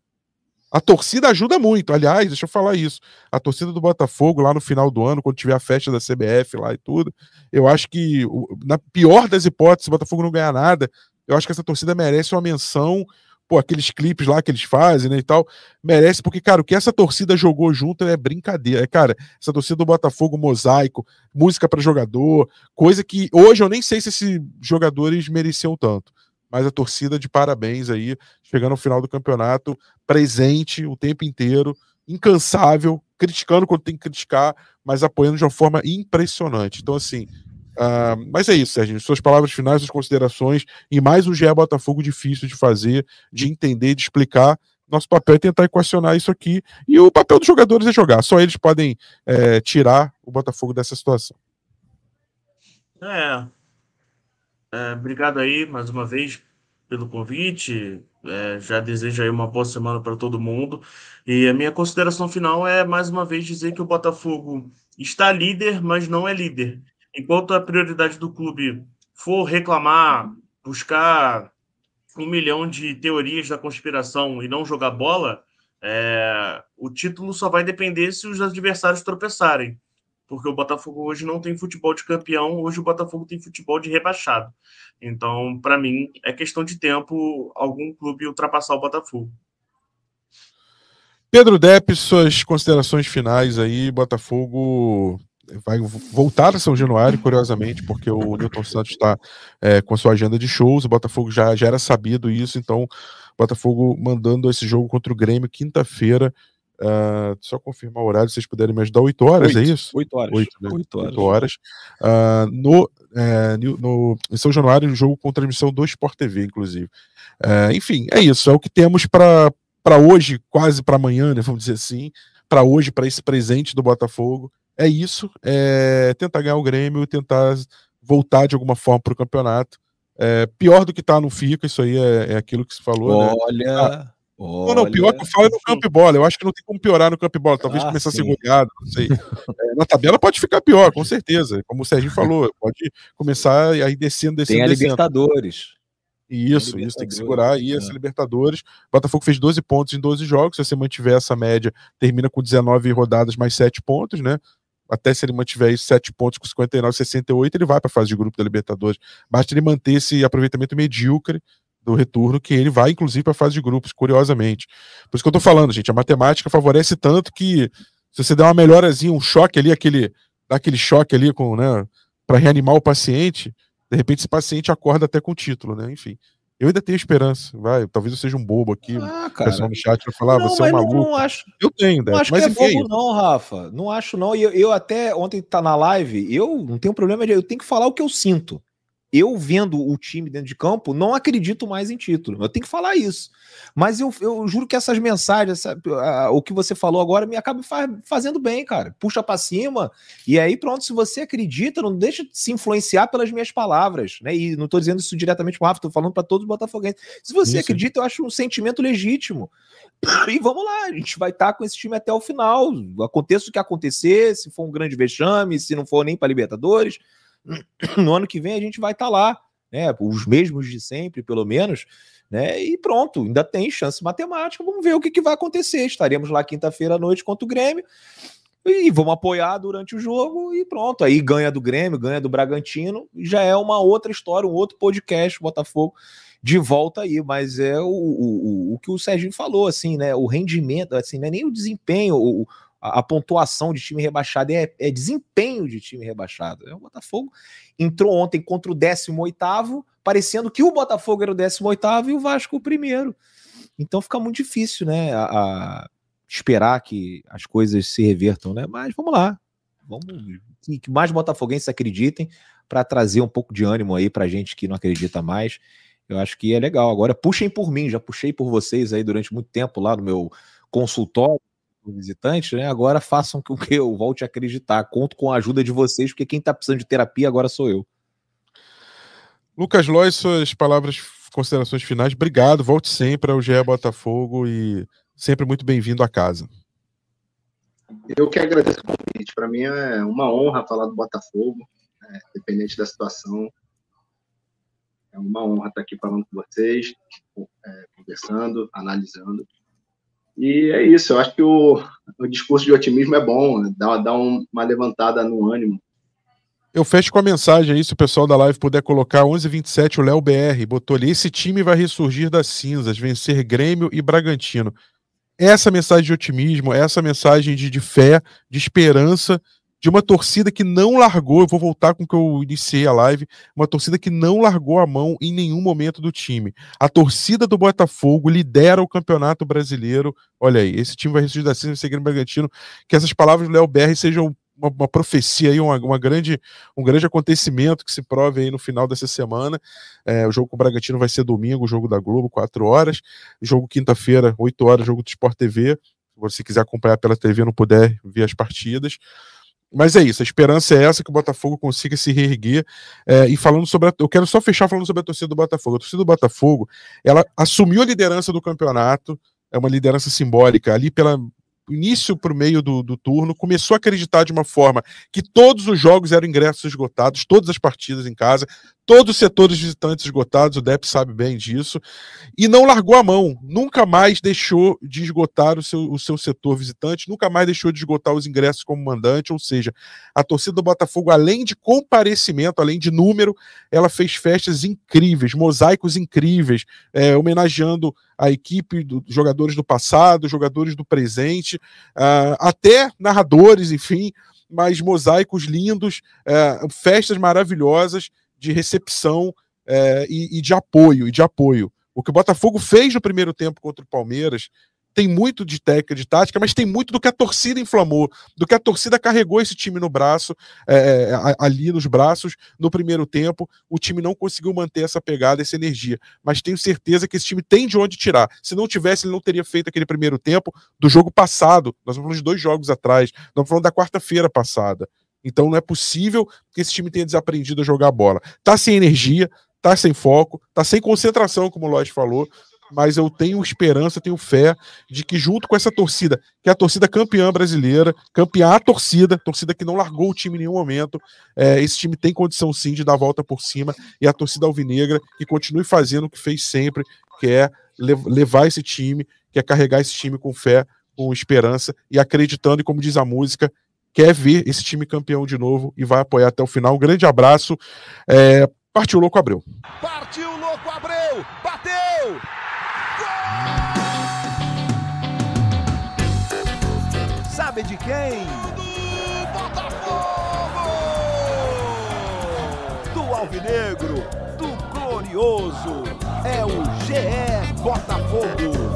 A torcida ajuda muito. Aliás, deixa eu falar isso. A torcida do Botafogo, lá no final do ano, quando tiver a festa da CBF lá e tudo, eu acho que, na pior das hipóteses, o Botafogo não ganhar nada, eu acho que essa torcida merece uma menção. Pô, aqueles clipes lá que eles fazem, né, e tal, merece, porque, cara, o que essa torcida jogou junto é brincadeira. É, cara, essa torcida do Botafogo, mosaico, música para jogador, coisa que hoje eu nem sei se esses jogadores mereciam tanto mas a torcida de parabéns aí, chegando ao final do campeonato, presente o tempo inteiro, incansável, criticando quando tem que criticar, mas apoiando de uma forma impressionante. Então, assim, uh, mas é isso, Sérgio. Suas palavras finais, suas considerações, e mais um GE Botafogo difícil de fazer, de entender, de explicar. Nosso papel é tentar equacionar isso aqui, e o papel dos jogadores é jogar. Só eles podem é, tirar o Botafogo dessa situação. É, é, obrigado aí mais uma vez pelo convite. É, já desejo aí uma boa semana para todo mundo. E a minha consideração final é mais uma vez dizer que o Botafogo está líder, mas não é líder. Enquanto a prioridade do clube for reclamar, buscar um milhão de teorias da conspiração e não jogar bola, é, o título só vai depender se os adversários tropeçarem porque o Botafogo hoje não tem futebol de campeão, hoje o Botafogo tem futebol de rebaixado. Então, para mim, é questão de tempo algum clube ultrapassar o Botafogo. Pedro Depp, suas considerações finais aí, Botafogo vai voltar a São Januário, curiosamente, porque o Newton Santos está é, com a sua agenda de shows, o Botafogo já, já era sabido isso, então Botafogo mandando esse jogo contra o Grêmio quinta-feira, Uh, só confirmar o horário, se vocês puderem me ajudar, 8 horas, 8, é isso? 8 horas. 8, né? 8 horas. 8 horas. Uh, no, é, no, em São Januário, um jogo com transmissão do Sport TV, inclusive. Uh, enfim, é isso. É o que temos para hoje, quase para amanhã, né, vamos dizer assim. Para hoje, para esse presente do Botafogo. É isso. É tentar ganhar o Grêmio, tentar voltar de alguma forma para o campeonato. É, pior do que tá no FICA, isso aí é, é aquilo que se falou. Né? Olha. Né? Ah, Olha, não, não, pior que eu falo é no campo bola. Eu acho que não tem como piorar no campo bola. Talvez ah, começar sim. a ser goleado, não sei. É, na tabela pode ficar pior, com certeza. Como o Serginho falou, pode começar aí descendo, descendo. Tem a descendo. Libertadores. Isso, tem isso, tem que segurar aí é. essa Libertadores. O Botafogo fez 12 pontos em 12 jogos. Se você mantiver essa média, termina com 19 rodadas mais 7 pontos, né? Até se ele mantiver isso, 7 pontos com 59, 68, ele vai para a fase de grupo da Libertadores. Basta ele manter esse aproveitamento medíocre do retorno, que ele vai, inclusive, para a fase de grupos, curiosamente. Por isso que eu estou falando, gente, a matemática favorece tanto que se você der uma melhorazinha, um choque ali, aquele, aquele choque ali com, né, para reanimar o paciente, de repente esse paciente acorda até com o título, né? Enfim. Eu ainda tenho esperança, vai. Talvez eu seja um bobo aqui. Ah, cara. O pessoal no chat vai falar, não, você é um maluco. Não, acho, eu tenho, Não acho mas que é bobo, não, Rafa. Não acho, não. E eu, eu, até ontem tá na live, eu não tenho problema de. Eu tenho que falar o que eu sinto eu vendo o time dentro de campo, não acredito mais em título. Eu tenho que falar isso. Mas eu, eu juro que essas mensagens, essa, a, o que você falou agora, me acaba faz, fazendo bem, cara. Puxa para cima. E aí, pronto, se você acredita, não deixa de se influenciar pelas minhas palavras. Né? E não estou dizendo isso diretamente para o Rafa, estou falando para todos os botafoguenses. Se você isso. acredita, eu acho um sentimento legítimo. E vamos lá, a gente vai estar tá com esse time até o final. Aconteça o que acontecer, se for um grande vexame, se não for nem para Libertadores no ano que vem a gente vai estar tá lá, né? Os mesmos de sempre, pelo menos, né? E pronto, ainda tem chance matemática. Vamos ver o que, que vai acontecer. Estaremos lá quinta-feira à noite contra o Grêmio e vamos apoiar durante o jogo e pronto. Aí ganha do Grêmio, ganha do Bragantino, já é uma outra história, um outro podcast, Botafogo de volta aí, mas é o, o, o, o que o Serginho falou, assim, né? O rendimento, assim, não é nem o desempenho, o, a, pontuação de time rebaixado é, é, desempenho de time rebaixado. É, o Botafogo entrou ontem contra o 18, parecendo que o Botafogo era o 18 e o Vasco o primeiro. Então fica muito difícil, né? A, a esperar que as coisas se revertam, né? Mas vamos lá. Vamos que, que mais botafoguenses acreditem para trazer um pouco de ânimo aí para gente que não acredita mais. Eu acho que é legal. Agora puxem por mim, já puxei por vocês aí durante muito tempo lá no meu consultório visitante, né? Agora façam com que eu volte a acreditar. Conto com a ajuda de vocês, porque quem está precisando de terapia agora sou eu. Lucas Lois, suas palavras, considerações finais. Obrigado, volte sempre ao GE Botafogo e sempre muito bem-vindo à casa. Eu que agradeço o convite. Para mim é uma honra falar do Botafogo, né? dependente da situação. É uma honra estar aqui falando com vocês, é, conversando, analisando. E é isso, eu acho que o, o discurso de otimismo é bom, né? dá, dá uma levantada no ânimo. Eu fecho com a mensagem aí, se o pessoal da live puder colocar 1127, o Léo BR botou ali, esse time vai ressurgir das cinzas, vencer Grêmio e Bragantino. Essa mensagem de otimismo, essa mensagem de, de fé, de esperança, de uma torcida que não largou, eu vou voltar com o que eu iniciei a live, uma torcida que não largou a mão em nenhum momento do time. A torcida do Botafogo lidera o Campeonato Brasileiro. Olha aí, esse time vai ressurgir da seguir Bragantino. Que essas palavras do Léo BR sejam uma, uma, profecia aí, uma, uma, grande, um grande acontecimento que se prove aí no final dessa semana. É, o jogo com o Bragantino vai ser domingo, o jogo da Globo, 4 horas. Jogo quinta-feira, 8 horas, jogo do Sport TV. Se você quiser acompanhar pela TV, não puder ver as partidas. Mas é isso, a esperança é essa que o Botafogo consiga se reerguer. É, e falando sobre. A, eu quero só fechar falando sobre a torcida do Botafogo. A torcida do Botafogo, ela assumiu a liderança do campeonato, é uma liderança simbólica, ali pela início para o meio do, do, turno, começou a acreditar de uma forma que todos os jogos eram ingressos esgotados, todas as partidas em casa, todos os setores visitantes esgotados, o Depp sabe bem disso, e não largou a mão, nunca mais deixou de esgotar o seu, o seu setor visitante, nunca mais deixou de esgotar os ingressos como mandante, ou seja, a torcida do Botafogo, além de comparecimento, além de número, ela fez festas incríveis, mosaicos incríveis, é, homenageando a equipe dos jogadores do passado, jogadores do presente, uh, até narradores, enfim, mas mosaicos lindos, uh, festas maravilhosas de recepção é, e, e, de apoio, e de apoio. O que o Botafogo fez no primeiro tempo contra o Palmeiras tem muito de técnica, de tática, mas tem muito do que a torcida inflamou, do que a torcida carregou esse time no braço, é, ali nos braços, no primeiro tempo. O time não conseguiu manter essa pegada, essa energia. Mas tenho certeza que esse time tem de onde tirar. Se não tivesse, ele não teria feito aquele primeiro tempo do jogo passado. Nós estamos falando de dois jogos atrás, nós estamos falando da quarta-feira passada. Então não é possível que esse time tenha desaprendido a jogar bola. Tá sem energia, tá sem foco, tá sem concentração, como o Lodge falou, mas eu tenho esperança, tenho fé de que junto com essa torcida, que é a torcida campeã brasileira, campeã a torcida, torcida que não largou o time em nenhum momento, é, esse time tem condição sim de dar a volta por cima, e a torcida alvinegra que continue fazendo o que fez sempre, que é levar esse time, que é carregar esse time com fé, com esperança e acreditando, e como diz a música, quer ver esse time campeão de novo e vai apoiar até o final. Um grande abraço. É, partiu Louco Abreu. Partiu quem? Do Botafogo! Do Alvinegro, do Glorioso. É o GE Botafogo.